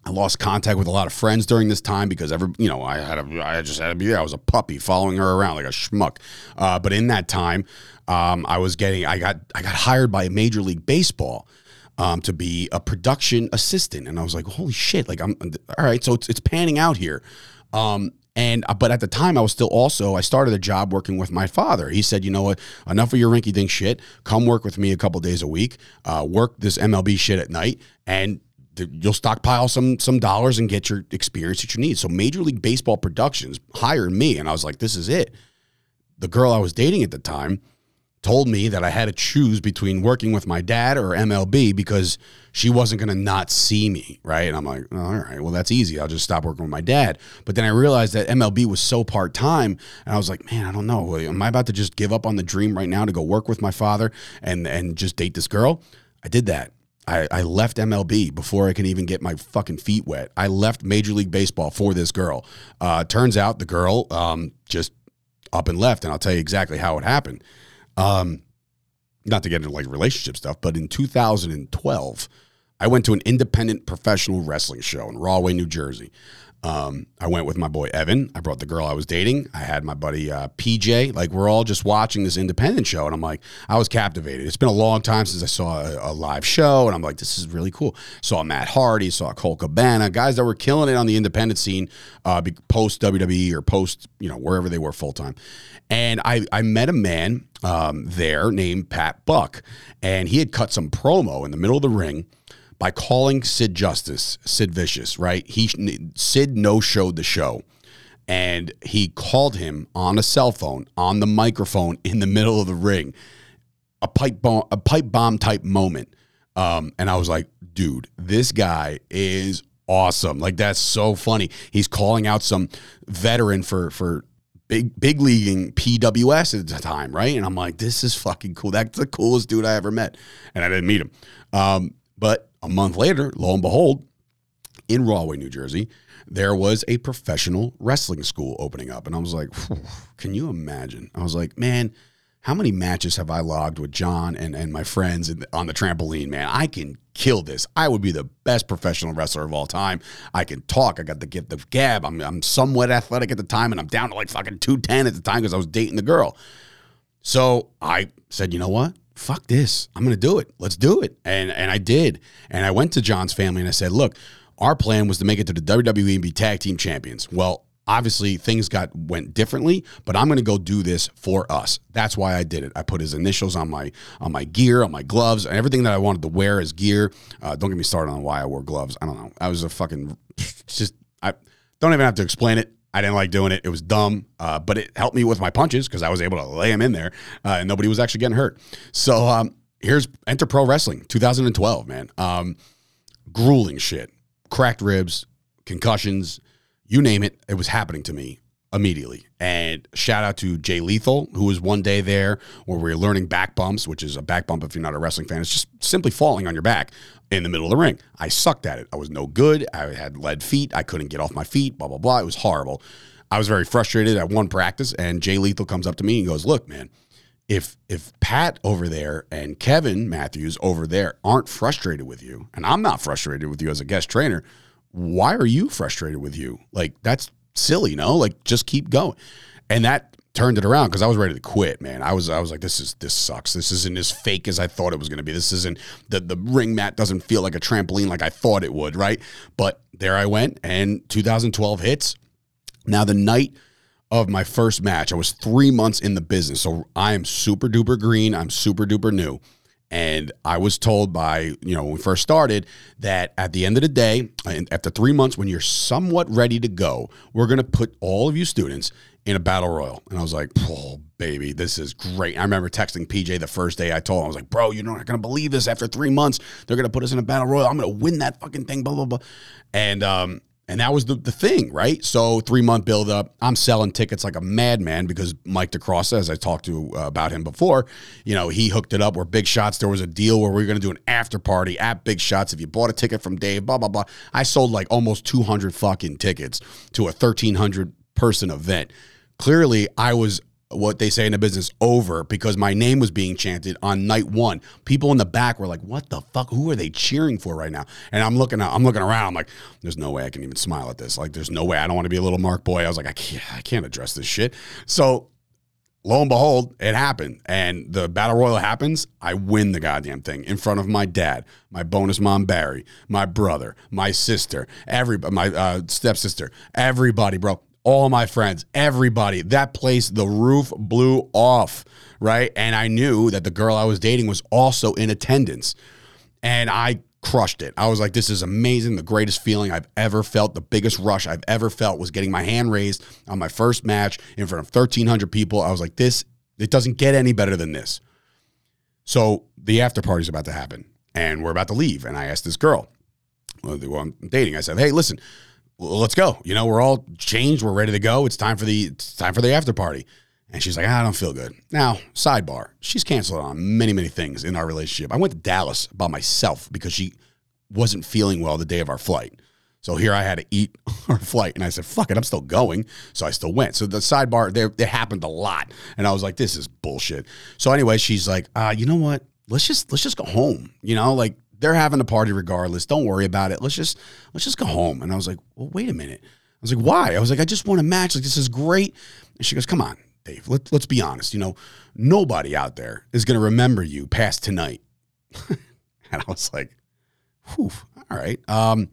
I lost contact with a lot of friends during this time because every you know I had a, I just had to be there. I was a puppy following her around like a schmuck. Uh, but in that time, um, I was getting I got I got hired by Major League Baseball um, to be a production assistant. And I was like, holy shit, like I'm all right. So it's, it's panning out here. Um, and uh, but at the time, I was still also I started a job working with my father. He said, "You know what? Enough of your rinky dink shit. Come work with me a couple days a week. Uh, work this MLB shit at night, and you'll stockpile some some dollars and get your experience that you need." So Major League Baseball Productions hired me, and I was like, "This is it." The girl I was dating at the time told me that I had to choose between working with my dad or MLB because she wasn't going to not see me, right? And I'm like, all right, well, that's easy. I'll just stop working with my dad. But then I realized that MLB was so part time, and I was like, man, I don't know. Am I about to just give up on the dream right now to go work with my father and and just date this girl? I did that. I, I left MLB before I can even get my fucking feet wet. I left Major League Baseball for this girl. Uh, turns out the girl um, just up and left, and I'll tell you exactly how it happened. Um, not to get into like relationship stuff, but in 2012, I went to an independent professional wrestling show in Rahway, New Jersey. Um, I went with my boy Evan. I brought the girl I was dating. I had my buddy uh, PJ. Like we're all just watching this independent show, and I'm like, I was captivated. It's been a long time since I saw a, a live show, and I'm like, this is really cool. Saw Matt Hardy, saw Colt Cabana, guys that were killing it on the independent scene, uh, post WWE or post you know wherever they were full time. And I I met a man um, there named Pat Buck, and he had cut some promo in the middle of the ring by calling Sid Justice, Sid Vicious, right? He Sid no showed the show. And he called him on a cell phone, on the microphone in the middle of the ring. A pipe bomb, a pipe bomb type moment. Um, and I was like, dude, this guy is awesome. Like that's so funny. He's calling out some veteran for for big big leaguing PWS at the time, right? And I'm like, this is fucking cool. That's the coolest dude I ever met. And I didn't meet him. Um, but a month later, lo and behold, in Rahway, New Jersey, there was a professional wrestling school opening up. And I was like, can you imagine? I was like, man, how many matches have I logged with John and, and my friends on the trampoline, man? I can kill this. I would be the best professional wrestler of all time. I can talk. I got the gift of gab. I'm, I'm somewhat athletic at the time, and I'm down to like fucking 210 at the time because I was dating the girl. So I said, you know what? Fuck this. I'm going to do it. Let's do it. And and I did. And I went to John's family and I said, look, our plan was to make it to the WWE and be tag team champions. Well, obviously things got went differently, but I'm going to go do this for us. That's why I did it. I put his initials on my on my gear, on my gloves, and everything that I wanted to wear as gear. Uh, don't get me started on why I wore gloves. I don't know. I was a fucking just I don't even have to explain it. I didn't like doing it. It was dumb, uh, but it helped me with my punches because I was able to lay them in there, uh, and nobody was actually getting hurt. So um, here's Enter Pro Wrestling 2012, man. Um, grueling shit, cracked ribs, concussions, you name it. It was happening to me immediately. And shout out to Jay Lethal, who was one day there where we were learning back bumps, which is a back bump if you're not a wrestling fan. It's just simply falling on your back in the middle of the ring. I sucked at it. I was no good. I had lead feet. I couldn't get off my feet, blah, blah, blah. It was horrible. I was very frustrated at one practice, and Jay Lethal comes up to me and goes, Look, man, if if Pat over there and Kevin Matthews over there aren't frustrated with you, and I'm not frustrated with you as a guest trainer, why are you frustrated with you? Like that's silly, no? Like just keep going. And that turned it around because I was ready to quit, man. I was I was like, this is this sucks. This isn't as fake as I thought it was gonna be. This isn't the the ring mat doesn't feel like a trampoline like I thought it would, right? But there I went, and 2012 hits. Now the night of my first match, I was three months in the business, so I am super duper green. I'm super duper new. And I was told by, you know, when we first started that at the end of the day, after three months, when you're somewhat ready to go, we're going to put all of you students in a battle royal. And I was like, oh, baby, this is great. I remember texting PJ the first day I told him, I was like, bro, you're not going to believe this. After three months, they're going to put us in a battle royal. I'm going to win that fucking thing, blah, blah, blah. And, um, and that was the, the thing, right? So three month build up. I'm selling tickets like a madman because Mike DeCross, as I talked to uh, about him before, you know, he hooked it up where Big Shots, there was a deal where we were going to do an after party at Big Shots. If you bought a ticket from Dave, blah, blah, blah. I sold like almost 200 fucking tickets to a 1,300 person event. Clearly, I was what they say in the business over because my name was being chanted on night one. People in the back were like, "What the fuck? Who are they cheering for right now?" And I'm looking, I'm looking around. I'm like, "There's no way I can even smile at this. Like, there's no way. I don't want to be a little Mark boy." I was like, "I can't, I can't address this shit." So, lo and behold, it happened, and the battle royal happens. I win the goddamn thing in front of my dad, my bonus mom Barry, my brother, my sister, everybody, my uh, stepsister, everybody, bro all my friends, everybody. That place, the roof blew off, right? And I knew that the girl I was dating was also in attendance. And I crushed it. I was like, this is amazing. The greatest feeling I've ever felt. The biggest rush I've ever felt was getting my hand raised on my first match in front of 1,300 people. I was like, this, it doesn't get any better than this. So the after party's about to happen and we're about to leave. And I asked this girl, who I'm dating, I said, hey, listen, let's go. You know, we're all changed. We're ready to go. It's time for the it's time for the after party. And she's like, I don't feel good. Now, sidebar, she's canceled on many, many things in our relationship. I went to Dallas by myself because she wasn't feeling well the day of our flight. So here I had to eat our flight, and I said, "Fuck it, I'm still going." So I still went. So the sidebar there, there happened a lot, and I was like, "This is bullshit." So anyway, she's like, uh, "You know what? Let's just let's just go home. You know, like they're having a party regardless. Don't worry about it. Let's just let's just go home. And I was like, well, wait a minute. I was like, why? I was like, I just want a match. Like, this is great. And she goes, come on, Dave, let, let's be honest. You know, nobody out there is going to remember you past tonight. and I was like, whew, all right. Um,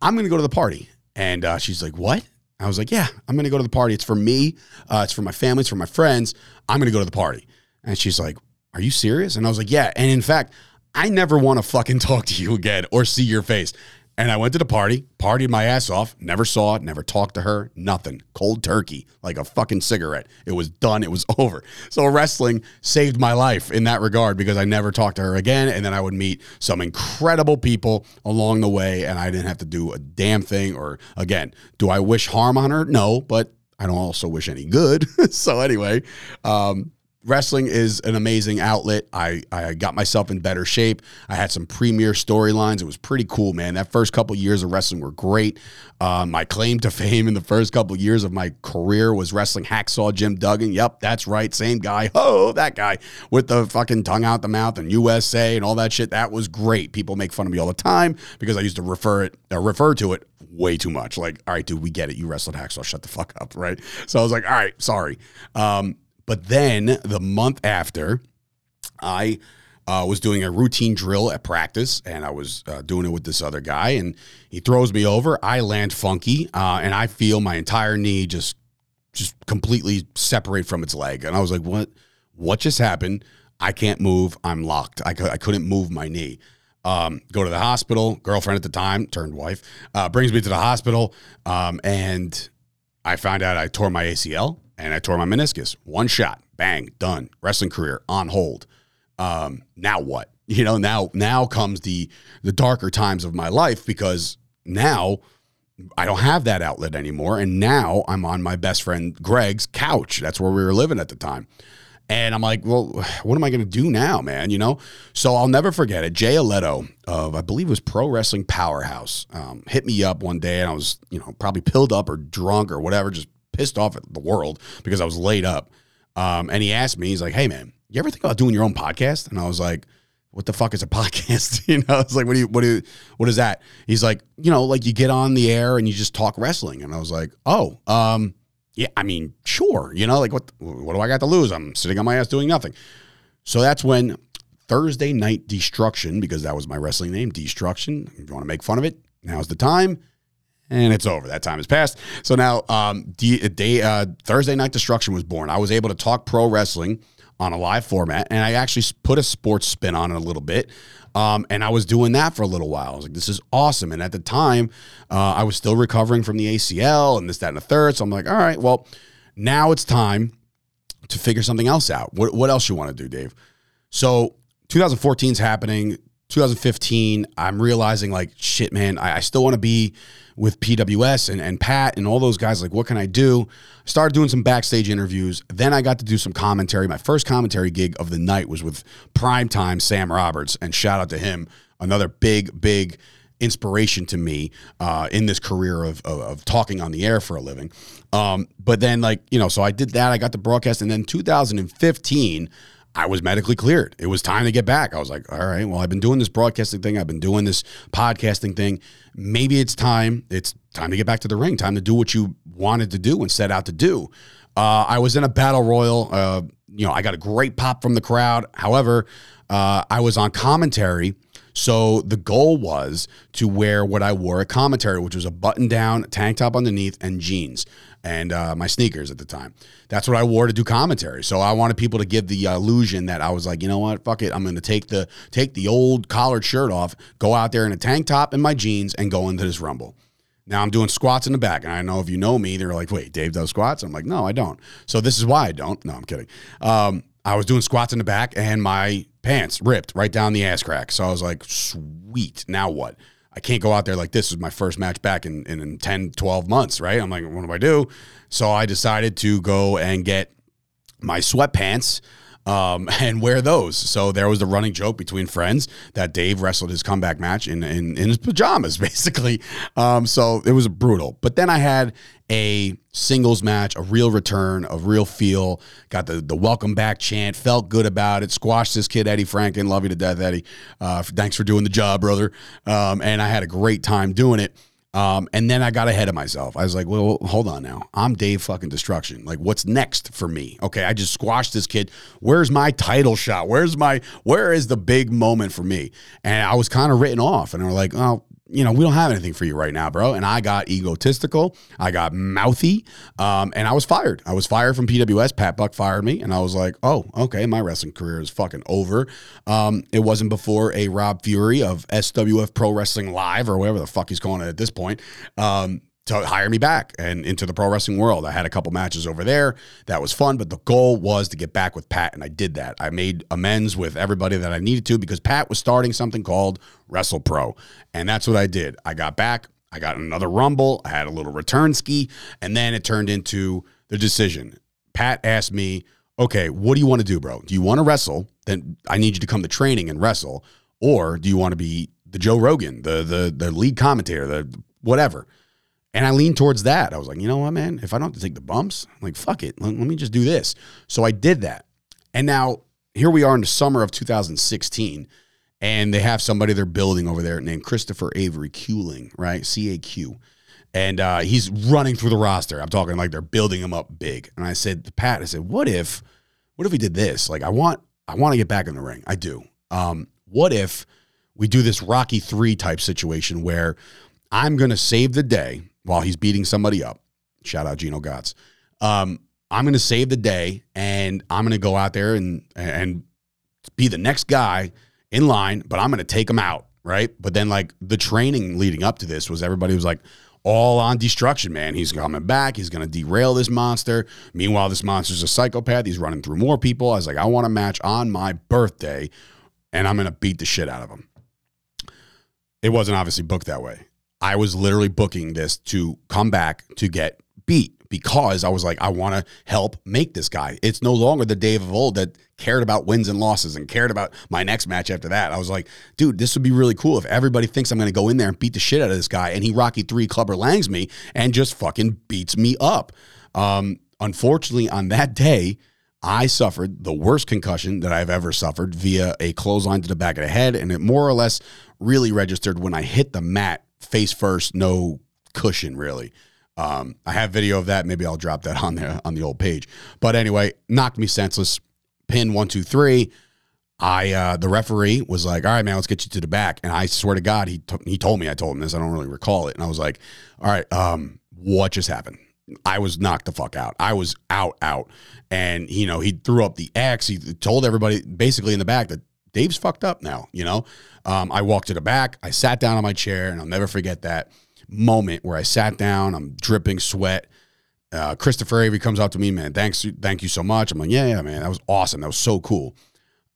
I'm going to go to the party. And uh, she's like, what? I was like, yeah, I'm going to go to the party. It's for me. Uh, it's for my family. It's for my friends. I'm going to go to the party. And she's like, are you serious? And I was like, yeah. And in fact, I never want to fucking talk to you again or see your face. And I went to the party, partied my ass off, never saw it, never talked to her, nothing. Cold turkey, like a fucking cigarette. It was done, it was over. So wrestling saved my life in that regard because I never talked to her again. And then I would meet some incredible people along the way, and I didn't have to do a damn thing. Or again, do I wish harm on her? No, but I don't also wish any good. so anyway, um, wrestling is an amazing outlet. I, I got myself in better shape. I had some premier storylines. It was pretty cool, man. That first couple of years of wrestling were great. Um, my claim to fame in the first couple of years of my career was wrestling hacksaw Jim Duggan. Yep, that's right. Same guy. Oh, that guy with the fucking tongue out the mouth and USA and all that shit. That was great. People make fun of me all the time because I used to refer it uh, refer to it way too much. Like, all right, dude, we get it. You wrestled hacksaw. Shut the fuck up, right? So I was like, all right, sorry. Um, but then the month after, I uh, was doing a routine drill at practice, and I was uh, doing it with this other guy, and he throws me over. I land funky, uh, and I feel my entire knee just just completely separate from its leg, and I was like, "What? What just happened? I can't move. I'm locked. I, I couldn't move my knee." Um, go to the hospital. Girlfriend at the time, turned wife, uh, brings me to the hospital, um, and I found out I tore my ACL and I tore my meniscus. One shot, bang, done. Wrestling career on hold. Um, now what? You know, now now comes the the darker times of my life because now I don't have that outlet anymore, and now I'm on my best friend Greg's couch. That's where we were living at the time. And I'm like, well, what am I going to do now, man? You know? So I'll never forget it. Jay Aletto of, I believe it was Pro Wrestling Powerhouse, um, hit me up one day and I was, you know, probably pilled up or drunk or whatever, just pissed off at the world because I was laid up. Um, and he asked me, he's like, hey, man, you ever think about doing your own podcast? And I was like, what the fuck is a podcast? you know, it's like, what do you, what do you, what is that? He's like, you know, like you get on the air and you just talk wrestling. And I was like, oh, um, yeah, I mean, sure. You know, like what, what do I got to lose? I'm sitting on my ass doing nothing. So that's when Thursday Night Destruction, because that was my wrestling name, Destruction. If you want to make fun of it, now's the time and it's over. That time has passed. So now, um, day, uh, Thursday Night Destruction was born. I was able to talk pro wrestling on a live format, and I actually put a sports spin on it a little bit. Um, and I was doing that for a little while. I was like, this is awesome. And at the time, uh, I was still recovering from the ACL and this, that, and the third. So I'm like, all right, well, now it's time to figure something else out. What, what else you want to do, Dave? So 2014 is happening. 2015, I'm realizing like, shit, man, I, I still want to be with PWS and, and Pat and all those guys. Like, what can I do? Started doing some backstage interviews. Then I got to do some commentary. My first commentary gig of the night was with primetime Sam Roberts. And shout out to him, another big, big inspiration to me uh, in this career of, of, of, talking on the air for a living. Um, but then, like, you know, so I did that. I got the broadcast. And then 2015, I was medically cleared. It was time to get back. I was like, all right, well, I've been doing this broadcasting thing. I've been doing this podcasting thing. Maybe it's time. It's time to get back to the ring. Time to do what you wanted to do and set out to do. Uh, I was in a battle royal. Uh, you know, I got a great pop from the crowd. However, uh, I was on commentary. So the goal was to wear what I wore at commentary, which was a button down tank top underneath and jeans and uh, my sneakers at the time. That's what I wore to do commentary. So I wanted people to give the illusion that I was like, you know what, fuck it, I'm going to take the take the old collared shirt off, go out there in a tank top and my jeans, and go into this rumble. Now I'm doing squats in the back, and I know if you know me, they're like, "Wait, Dave does squats?" I'm like, "No, I don't." So this is why I don't. No, I'm kidding. Um, I was doing squats in the back, and my pants ripped right down the ass crack. So I was like, "Sweet, now what?" I can't go out there like this is my first match back in, in, in 10, 12 months, right? I'm like, what do I do? So I decided to go and get my sweatpants um, and wear those. So there was the running joke between friends that Dave wrestled his comeback match in in, in his pajamas, basically. Um, so it was brutal. But then I had a singles match, a real return, a real feel. Got the the welcome back chant. Felt good about it. Squashed this kid Eddie Franken. Love you to death, Eddie. Uh, thanks for doing the job, brother. Um, and I had a great time doing it. Um, and then I got ahead of myself. I was like, well, hold on now. I'm Dave fucking Destruction. Like, what's next for me? Okay, I just squashed this kid. Where's my title shot? Where's my, where is the big moment for me? And I was kind of written off. And were like, oh, you know, we don't have anything for you right now, bro. And I got egotistical. I got mouthy. Um, and I was fired. I was fired from PWS. Pat Buck fired me. And I was like, oh, okay, my wrestling career is fucking over. Um, it wasn't before a Rob Fury of SWF Pro Wrestling Live or whatever the fuck he's calling it at this point. Um, to hire me back and into the pro wrestling world. I had a couple matches over there. That was fun, but the goal was to get back with Pat, and I did that. I made amends with everybody that I needed to because Pat was starting something called Wrestle Pro, and that's what I did. I got back. I got another Rumble. I had a little return ski, and then it turned into the decision. Pat asked me, "Okay, what do you want to do, bro? Do you want to wrestle? Then I need you to come to training and wrestle, or do you want to be the Joe Rogan, the the the lead commentator, the whatever?" And I leaned towards that. I was like, you know what, man? If I don't have to take the bumps, I'm like, fuck it. Let, let, me just do this. So I did that. And now here we are in the summer of 2016, and they have somebody they're building over there named Christopher Avery Culing, right? C A Q. And uh, he's running through the roster. I'm talking like they're building him up big. And I said to Pat, I said, what if, what if we did this? Like, I want, I want to get back in the ring. I do. Um, what if we do this Rocky three type situation where I'm going to save the day while he's beating somebody up. Shout out Gino Gotts. Um, I'm going to save the day and I'm going to go out there and and be the next guy in line, but I'm going to take him out, right? But then like the training leading up to this was everybody was like all on destruction, man. He's coming back. He's going to derail this monster. Meanwhile, this monster's a psychopath. He's running through more people. I was like, I want a match on my birthday and I'm going to beat the shit out of him. It wasn't obviously booked that way. I was literally booking this to come back to get beat because I was like, I want to help make this guy. It's no longer the Dave of old that cared about wins and losses and cared about my next match after that. I was like, dude, this would be really cool if everybody thinks I'm going to go in there and beat the shit out of this guy and he Rocky 3 Clubber Langs me and just fucking beats me up. Um, unfortunately, on that day, I suffered the worst concussion that I've ever suffered via a clothesline to the back of the head, and it more or less really registered when I hit the mat face first, no cushion really. Um, I have video of that. Maybe I'll drop that on there on the old page. But anyway, knocked me senseless. Pin one, two, three. I uh, the referee was like, "All right, man, let's get you to the back." And I swear to God, he t- he told me. I told him this. I don't really recall it. And I was like, "All right, um, what just happened?" I was knocked the fuck out. I was out, out, and you know he threw up the X. He told everybody basically in the back that Dave's fucked up now, you know? Um, I walked to the back, I sat down on my chair, and I'll never forget that moment where I sat down, I'm dripping sweat. Uh, Christopher Avery comes up to me, man, thanks, thank you so much. I'm like, yeah, yeah, man, that was awesome. That was so cool.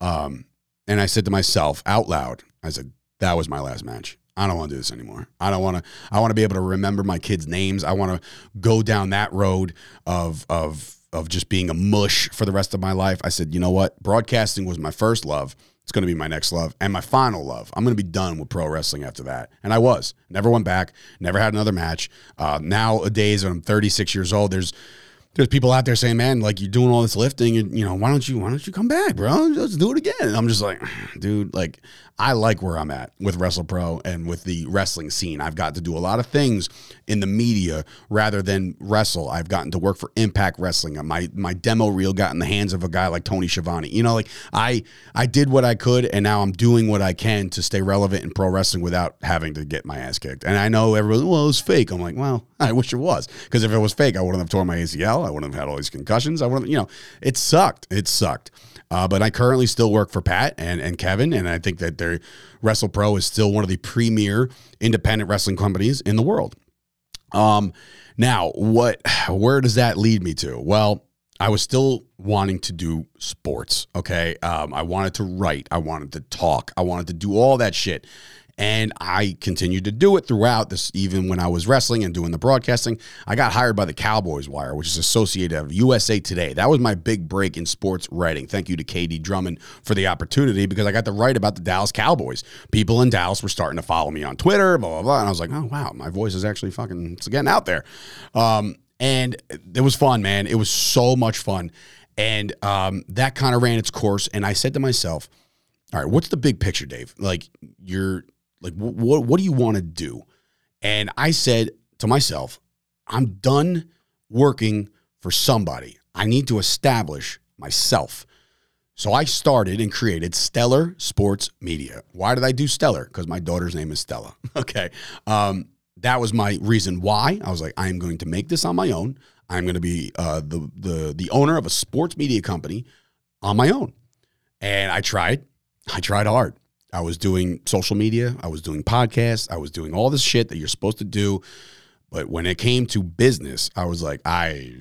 Um, and I said to myself out loud, I said, that was my last match. I don't want to do this anymore. I don't want to. I want to be able to remember my kids' names. I want to go down that road of of of just being a mush for the rest of my life. I said, you know what? Broadcasting was my first love. It's going to be my next love and my final love. I'm going to be done with pro wrestling after that. And I was. Never went back. Never had another match. Uh, nowadays, when I'm 36 years old, there's there's people out there saying, "Man, like you're doing all this lifting, and you know, why don't you why don't you come back, bro? Let's do it again." And I'm just like, dude, like I like where I'm at with Wrestle Pro and with the wrestling scene. I've got to do a lot of things in the media rather than wrestle. I've gotten to work for Impact Wrestling. My my demo reel got in the hands of a guy like Tony Schiavone. You know, like I I did what I could, and now I'm doing what I can to stay relevant in pro wrestling without having to get my ass kicked. And I know everyone, well, it was fake. I'm like, well, I wish it was because if it was fake, I wouldn't have torn my ACL. I wouldn't have had all these concussions. I wouldn't, you know, it sucked. It sucked. Uh, but I currently still work for Pat and, and Kevin, and I think that their Wrestle Pro is still one of the premier independent wrestling companies in the world. Um, now, what, where does that lead me to? Well, I was still wanting to do sports. Okay. Um, I wanted to write. I wanted to talk. I wanted to do all that shit. And I continued to do it throughout this, even when I was wrestling and doing the broadcasting. I got hired by the Cowboys Wire, which is associated of USA Today. That was my big break in sports writing. Thank you to KD Drummond for the opportunity because I got to write about the Dallas Cowboys. People in Dallas were starting to follow me on Twitter, blah, blah, blah. And I was like, oh, wow, my voice is actually fucking, it's getting out there. Um, and it was fun, man. It was so much fun. And um, that kind of ran its course. And I said to myself, all right, what's the big picture, Dave? Like, you're like what what do you want to do And I said to myself, I'm done working for somebody. I need to establish myself. So I started and created Stellar Sports Media. Why did I do Stellar? Because my daughter's name is Stella. Okay. Um, that was my reason why. I was like, I am going to make this on my own. I'm going to be uh, the the the owner of a sports media company on my own. And I tried. I tried hard. I was doing social media. I was doing podcasts. I was doing all this shit that you're supposed to do. But when it came to business, I was like, I,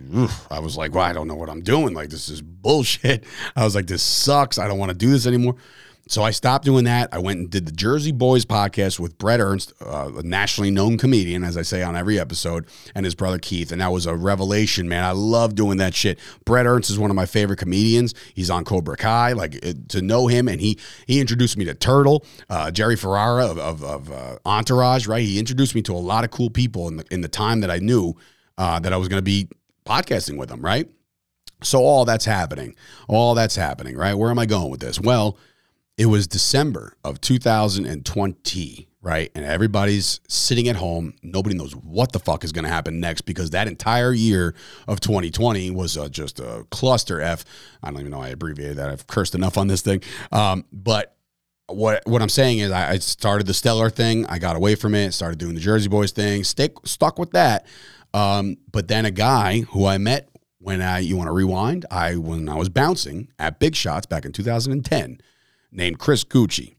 I was like, well, I don't know what I'm doing. Like, this is bullshit. I was like, this sucks. I don't want to do this anymore. So I stopped doing that. I went and did the Jersey Boys podcast with Brett Ernst, uh, a nationally known comedian, as I say on every episode, and his brother Keith. And that was a revelation, man. I love doing that shit. Brett Ernst is one of my favorite comedians. He's on Cobra Kai. Like it, to know him, and he he introduced me to Turtle, uh, Jerry Ferrara of, of, of uh, Entourage. Right, he introduced me to a lot of cool people in the in the time that I knew uh, that I was going to be podcasting with them. Right. So all that's happening, all that's happening. Right. Where am I going with this? Well it was December of 2020, right? And everybody's sitting at home. Nobody knows what the fuck is going to happen next because that entire year of 2020 was uh, just a cluster F. I don't even know I abbreviated that. I've cursed enough on this thing. Um, but what what I'm saying is I, I, started the Stellar thing. I got away from it. Started doing the Jersey Boys thing. Stick stuck with that. Um, but then a guy who I met when I you want to rewind, I when I was bouncing at Big Shots back in 2010 named Chris Gucci.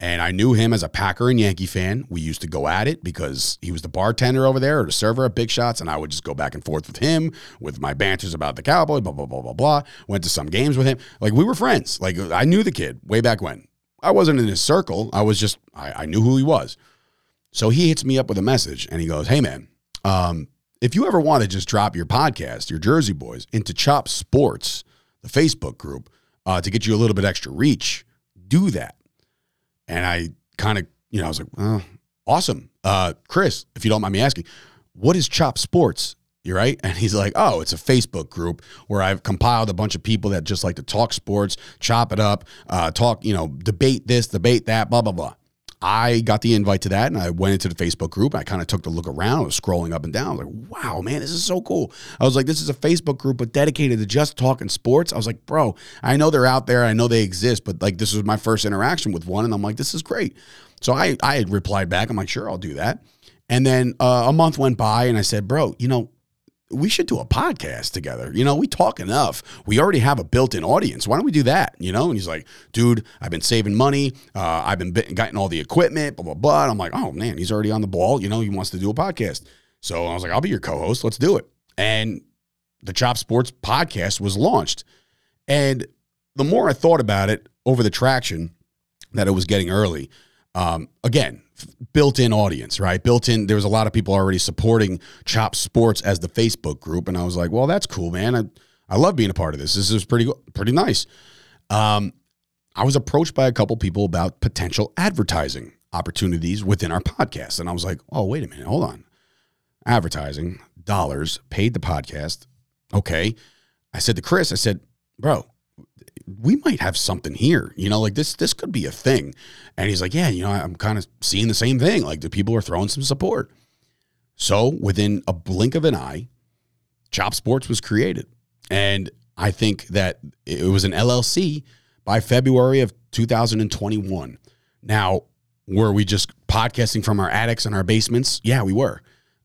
And I knew him as a Packer and Yankee fan. We used to go at it because he was the bartender over there or the server at Big Shots, and I would just go back and forth with him with my banters about the Cowboys, blah, blah, blah, blah, blah. Went to some games with him. Like we were friends. Like I knew the kid way back when. I wasn't in his circle. I was just, I, I knew who he was. So he hits me up with a message and he goes, Hey man, um, if you ever want to just drop your podcast, your Jersey Boys, into Chop Sports, the Facebook group, uh, to get you a little bit extra reach, do that. And I kind of, you know, I was like, oh, awesome. Uh, Chris, if you don't mind me asking, what is Chop Sports? You're right. And he's like, oh, it's a Facebook group where I've compiled a bunch of people that just like to talk sports, chop it up, uh, talk, you know, debate this, debate that, blah, blah, blah. I got the invite to that and I went into the Facebook group. I kind of took the look around. I was scrolling up and down. I was like, wow, man, this is so cool. I was like, this is a Facebook group, but dedicated to just talking sports. I was like, bro, I know they're out there. I know they exist, but like, this was my first interaction with one. And I'm like, this is great. So I, I had replied back. I'm like, sure, I'll do that. And then uh, a month went by and I said, bro, you know, we should do a podcast together. You know, we talk enough. We already have a built-in audience. Why don't we do that? You know, and he's like, dude, I've been saving money. Uh, I've been getting all the equipment, blah, blah, blah. And I'm like, oh man, he's already on the ball. You know, he wants to do a podcast. So I was like, I'll be your co-host. Let's do it. And the Chop Sports podcast was launched. And the more I thought about it over the traction that it was getting early, um, again, built-in audience, right? Built-in. There was a lot of people already supporting Chop Sports as the Facebook group, and I was like, well, that's cool, man. I I love being a part of this. This is pretty pretty nice. Um, I was approached by a couple people about potential advertising opportunities within our podcast, and I was like, oh, wait a minute, hold on. Advertising dollars paid the podcast. Okay. I said to Chris, I said, bro, we might have something here. You know, like this this could be a thing. And he's like, yeah, you know, I'm kind of seeing the same thing. Like the people are throwing some support. So within a blink of an eye, Chop Sports was created. And I think that it was an LLC by February of 2021. Now, were we just podcasting from our attics and our basements? Yeah, we were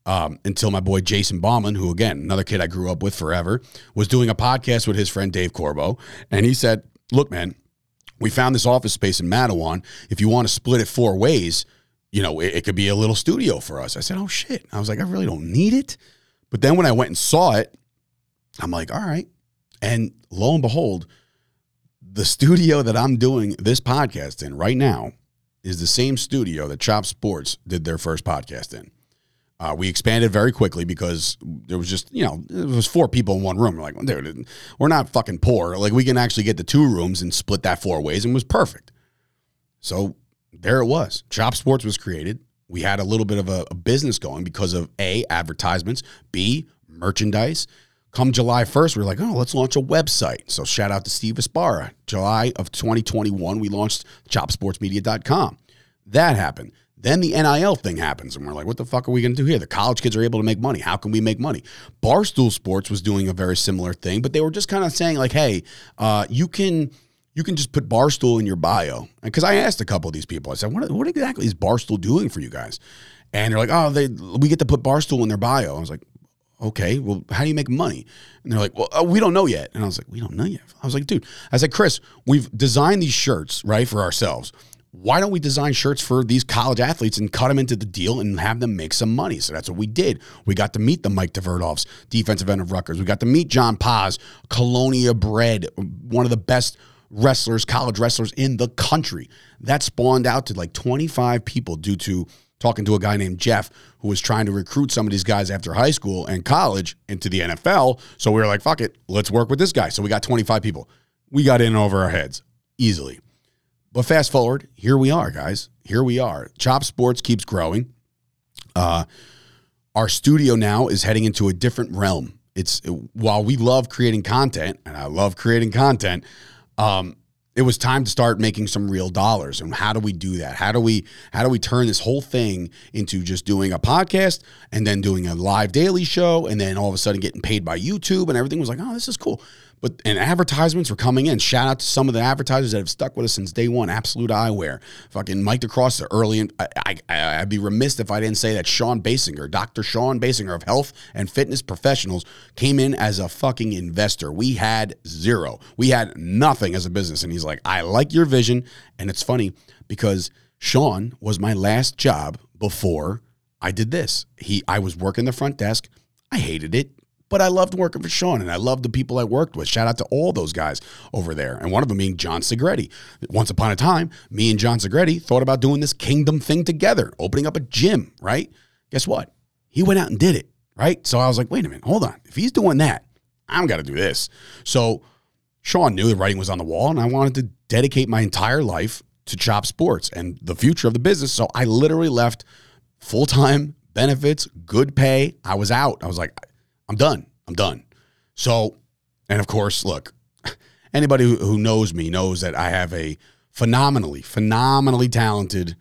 um, until my boy Jason Bauman, who again, another kid I grew up with forever, was doing a podcast with his friend Dave Corbo. And he said, Look, man, we found this office space in Matawan. If you want to split it four ways, you know, it, it could be a little studio for us. I said, Oh shit. I was like, I really don't need it. But then when I went and saw it, I'm like, all right. And lo and behold, the studio that I'm doing this podcast in right now is the same studio that Chop Sports did their first podcast in. Uh, we expanded very quickly because there was just, you know, there was four people in one room. We're like, dude, we're not fucking poor. Like, we can actually get the two rooms and split that four ways and was perfect. So there it was. Chop Sports was created. We had a little bit of a, a business going because of A, advertisements, B, merchandise. Come July 1st, we are like, oh, let's launch a website. So shout out to Steve Aspara. July of 2021, we launched chopsportsmedia.com. That happened. Then the NIL thing happens, and we're like, what the fuck are we going to do here? The college kids are able to make money. How can we make money? Barstool Sports was doing a very similar thing, but they were just kind of saying, like, hey, uh, you can you can just put Barstool in your bio. Because I asked a couple of these people, I said, what, what exactly is Barstool doing for you guys? And they're like, oh, they we get to put Barstool in their bio. I was like, okay, well, how do you make money? And they're like, well, uh, we don't know yet. And I was like, we don't know yet. I was like, dude, I said, Chris, we've designed these shirts, right, for ourselves. Why don't we design shirts for these college athletes and cut them into the deal and have them make some money? So that's what we did. We got to meet the Mike Tverdovs, defensive end of Rutgers. We got to meet John Paz, Colonia bred, one of the best wrestlers, college wrestlers in the country. That spawned out to like 25 people due to talking to a guy named Jeff who was trying to recruit some of these guys after high school and college into the NFL. So we were like, fuck it, let's work with this guy. So we got 25 people. We got in over our heads easily. But fast forward, here we are, guys. Here we are. Chop Sports keeps growing. Uh, our studio now is heading into a different realm. It's while we love creating content, and I love creating content, um, it was time to start making some real dollars. And how do we do that? How do we how do we turn this whole thing into just doing a podcast and then doing a live daily show and then all of a sudden getting paid by YouTube and everything was like, oh, this is cool. But and advertisements were coming in. Shout out to some of the advertisers that have stuck with us since day one. Absolute Eyewear, fucking Mike DeCross, the early. In, I, I, would be remiss if I didn't say that Sean Basinger, Dr. Sean Basinger of Health and Fitness Professionals, came in as a fucking investor. We had zero. We had nothing as a business, and he's like, "I like your vision." And it's funny because Sean was my last job before I did this. He, I was working the front desk. I hated it. But I loved working for Sean and I loved the people I worked with. Shout out to all those guys over there. And one of them being John Segretti. Once upon a time, me and John Segretti thought about doing this kingdom thing together, opening up a gym, right? Guess what? He went out and did it, right? So I was like, wait a minute, hold on. If he's doing that, I'm got to do this. So Sean knew the writing was on the wall and I wanted to dedicate my entire life to Chop Sports and the future of the business. So I literally left full time benefits, good pay. I was out. I was like, I'm done. I'm done. So, and of course, look, anybody who knows me knows that I have a phenomenally, phenomenally talented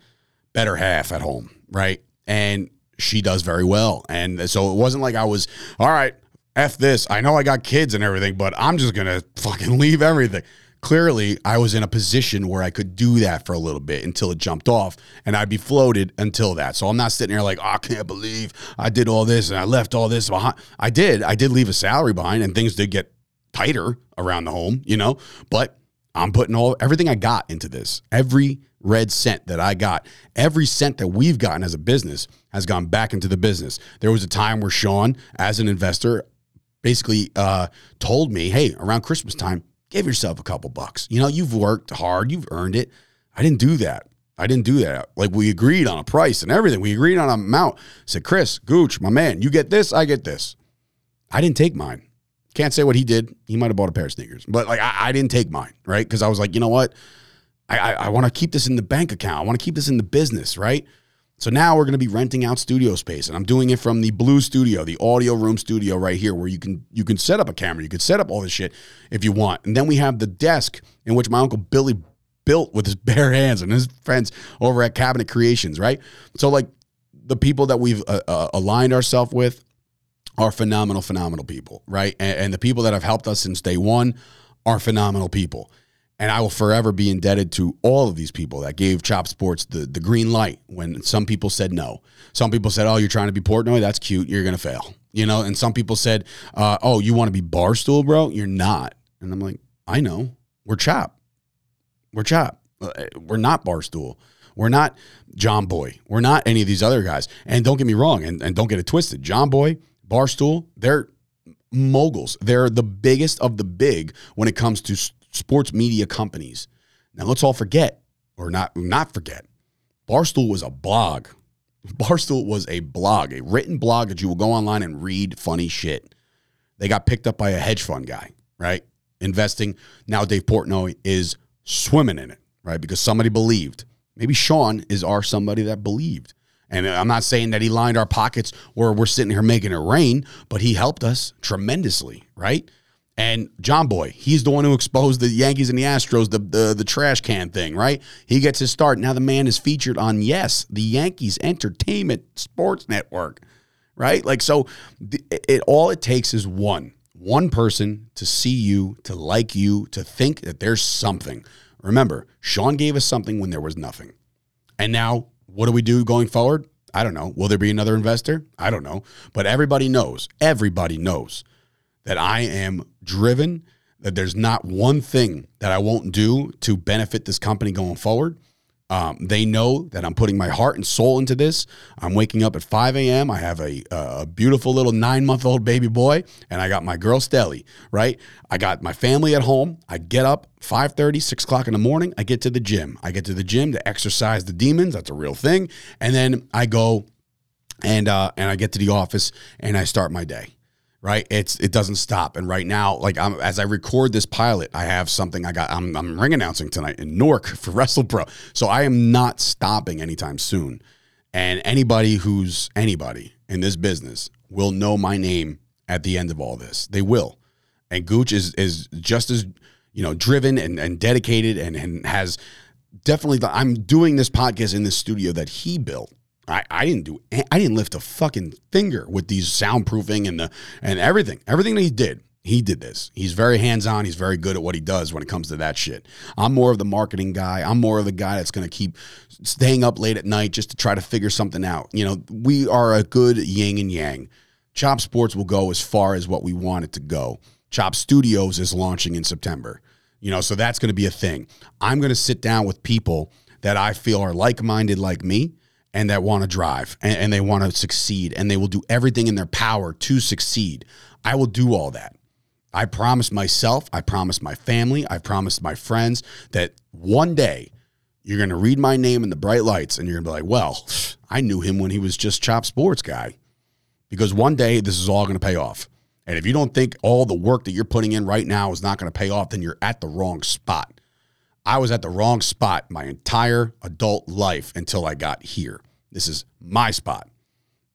better half at home, right? And she does very well. And so it wasn't like I was, all right, F this. I know I got kids and everything, but I'm just going to fucking leave everything clearly I was in a position where I could do that for a little bit until it jumped off and I'd be floated until that. So I'm not sitting there like, oh, I can't believe I did all this and I left all this behind. I did. I did leave a salary behind and things did get tighter around the home, you know, but I'm putting all everything I got into this. Every red cent that I got, every cent that we've gotten as a business has gone back into the business. There was a time where Sean, as an investor, basically uh, told me, hey, around Christmas time, give yourself a couple bucks. You know, you've worked hard, you've earned it. I didn't do that. I didn't do that. Like we agreed on a price and everything. We agreed on an amount. I said, Chris, Gooch, my man, you get this, I get this. I didn't take mine. Can't say what he did. He might have bought a pair of sneakers, but like I, I didn't take mine, right? Because I was like, you know what? I, I, I want to keep this in the bank account. I want to keep this in the business, right? So now we're going to be renting out studio space and I'm doing it from the Blue Studio, the audio room studio right here where you can you can set up a camera, you can set up all this shit if you want. And then we have the desk in which my uncle Billy built with his bare hands and his friends over at Cabinet Creations, right? So like the people that we've uh, uh, aligned ourselves with are phenomenal phenomenal people, right? And, and the people that have helped us since day 1 are phenomenal people. And I will forever be indebted to all of these people that gave Chop Sports the, the green light when some people said no. Some people said, oh, you're trying to be Portnoy? That's cute. You're going to fail. You know, and some people said, uh, oh, you want to be Barstool, bro? You're not. And I'm like, I know. We're Chop. We're Chop. Uh, we're not Barstool. We're not Jomboy. We're not any of these other guys. And don't get me wrong, and, and don't get it twisted. Jomboy, Barstool, they're moguls. They're the biggest of the big when it comes to sports media companies. Now let's all forget, or not not forget, Barstool was a blog. Barstool was a blog, a written blog that you will go online and read funny shit. They got picked up by a hedge fund guy, right? Investing. Now Dave Portnoy is swimming in it, right? Because somebody believed. Maybe Sean is our somebody that believed. And I'm not saying that he lined our pockets where we're sitting here making it rain, but he helped us tremendously, right? And Jomboy, he's the one who exposed the Yankees and the Astros, the, the the trash can thing, right? He gets his start. Now the man is featured on Yes, the Yankees Entertainment Sports Network, right? Like so, it, it all it takes is one one person to see you, to like you, to think that there's something. Remember, Sean gave us something when there was nothing. And now, what do we do going forward? I don't know. Will there be another investor? I don't know. But everybody knows, everybody knows that I am driven, that there's not one thing that I won't do to benefit this company going forward. Um, they know that I'm putting my heart and soul into this. I'm waking up at 5 a.m. I have a, a beautiful little nine month old baby boy, and I got my girl Stelly, right? I got my family at home. I get up 5 6 o'clock in the morning. I get to the gym. I get to the gym to exercise the demons. That's a real thing. And then I go and, uh, and I get to the office and I start my day right? It's it doesn't stop. And right now, like I'm as I record this pilot, I have something I got. I'm I'm ring announcing tonight in Newark for wrestle WrestlePro, so I am not stopping anytime soon. And anybody who's anybody in this business will know my name at the end of all this. They will. And Gooch is is just as you know driven and, and dedicated and, and has definitely the, I'm doing this podcast in the studio that he built I, I didn't do I didn't lift a fucking finger with these soundproofing and the and everything. Everything that he did, he did this. He's very hands-on. He's very good at what he does when it comes to that shit. I'm more of the marketing guy. I'm more of the guy that's going to keep staying up late at night just to try to figure something out. You know, we are a good yin and yang. Chop Sports will go as far as what we want it to go. Chop Studios is launching in September. You know, so that's going to be a thing. I'm going to sit down with people that I feel are like-minded like me and that want to drive and, and they want to succeed and they will do everything in their power to succeed. I will do all that. I promise myself, I promise my family, I promise my friends that one day you're going to read my name in the bright lights and you're going to be like, well, I knew him when he was just Chop Sports guy. Because one day this is all going to pay off. And if you don't think all the work that you're putting in right now is not going to pay off, then you're at the wrong spot. I was at the wrong spot my entire adult life until I got here. This is my spot.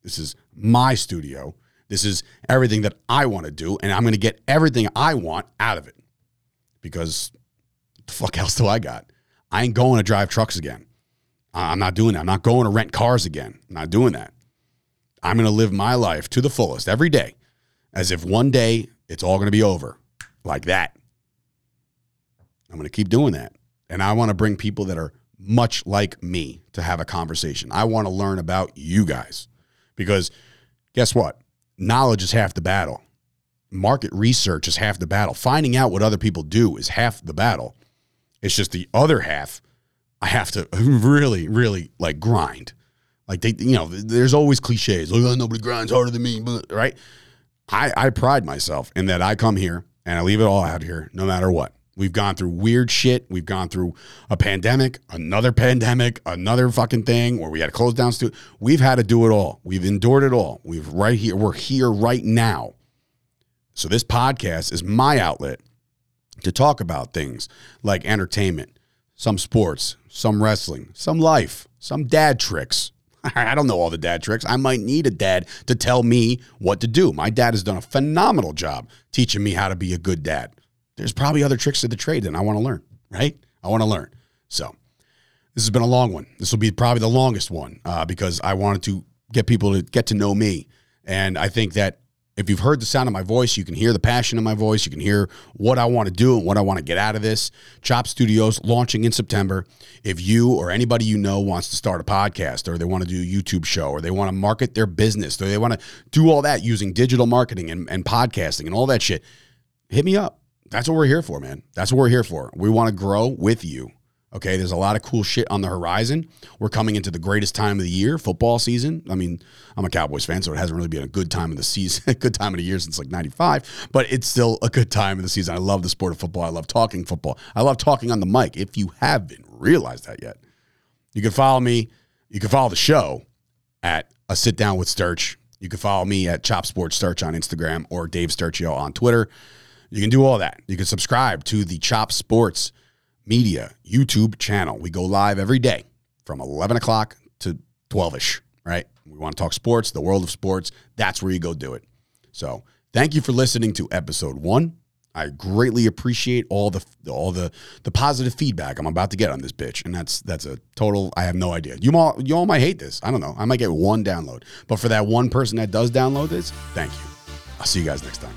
This is my studio. This is everything that I want to do, and I'm going to get everything I want out of it. Because the fuck else do I got? I ain't going to drive trucks again. I'm not doing that. I'm not going to rent cars again. I'm not doing that. I'm going to live my life to the fullest every day as if one day it's all going to be over like that. I'm going to keep doing that. And I want to bring people that are much like me to have a conversation. I want to learn about you guys because guess what? Knowledge is half the battle. Market research is half the battle. Finding out what other people do is half the battle. It's just the other half I have to really, really like grind. Like they, you know, there's always cliches. Oh, nobody grinds harder than me, but right? I, I pride myself in that I come here and I leave it all out here, no matter what. We've gone through weird shit. We've gone through a pandemic, another pandemic, another fucking thing where we had to close down studio. We've had to do it all. We've endured it all. We've right here. We're here right now. So this podcast is my outlet to talk about things like entertainment, some sports, some wrestling, some life, some dad tricks. I don't know all the dad tricks. I might need a dad to tell me what to do. My dad has done a phenomenal job teaching me how to be a good dad there's probably other tricks to the trade that I want to learn, right? I want to learn. So this has been a long one. This will be probably the longest one uh, because I wanted to get people to get to know me. And I think that if you've heard the sound of my voice, you can hear the passion in my voice. You can hear what I want to do and what I want to get out of this. Chop Studios launching in September. If you or anybody you know wants to start a podcast or they want to do a YouTube show or they want to market their business or they want to do all that using digital marketing and, and podcasting and all that shit, hit me up that's what we're here for, man. That's what we're here for. We want to grow with you. Okay, there's a lot of cool shit on the horizon. We're coming into the greatest time of the year, football season. I mean, I'm a Cowboys fan, so it hasn't really been a good time of the season, a good time of the year since like 95, but it's still a good time of the season. I love the sport of football. I love talking football. I love talking on the mic. If you haven't realized that yet, you can follow me. You can follow the show at a sit down with Sturch. You can follow me at Chop Sports Sturch on Instagram or Dave Sturchio on Twitter. You can do all that. You can subscribe to the Chop Sports Media YouTube channel. We go live every day from 11 o'clock to 12 ish, right? We want to talk sports, the world of sports. That's where you go do it. So thank you for listening to episode one I greatly appreciate all the all the the positive feedback I'm about to get on this bitch, and that's that's a total. I have no idea. You all you all might hate this. I don't know. I might get one download, but for that one person that does download this, thank you. I'll see you guys next time.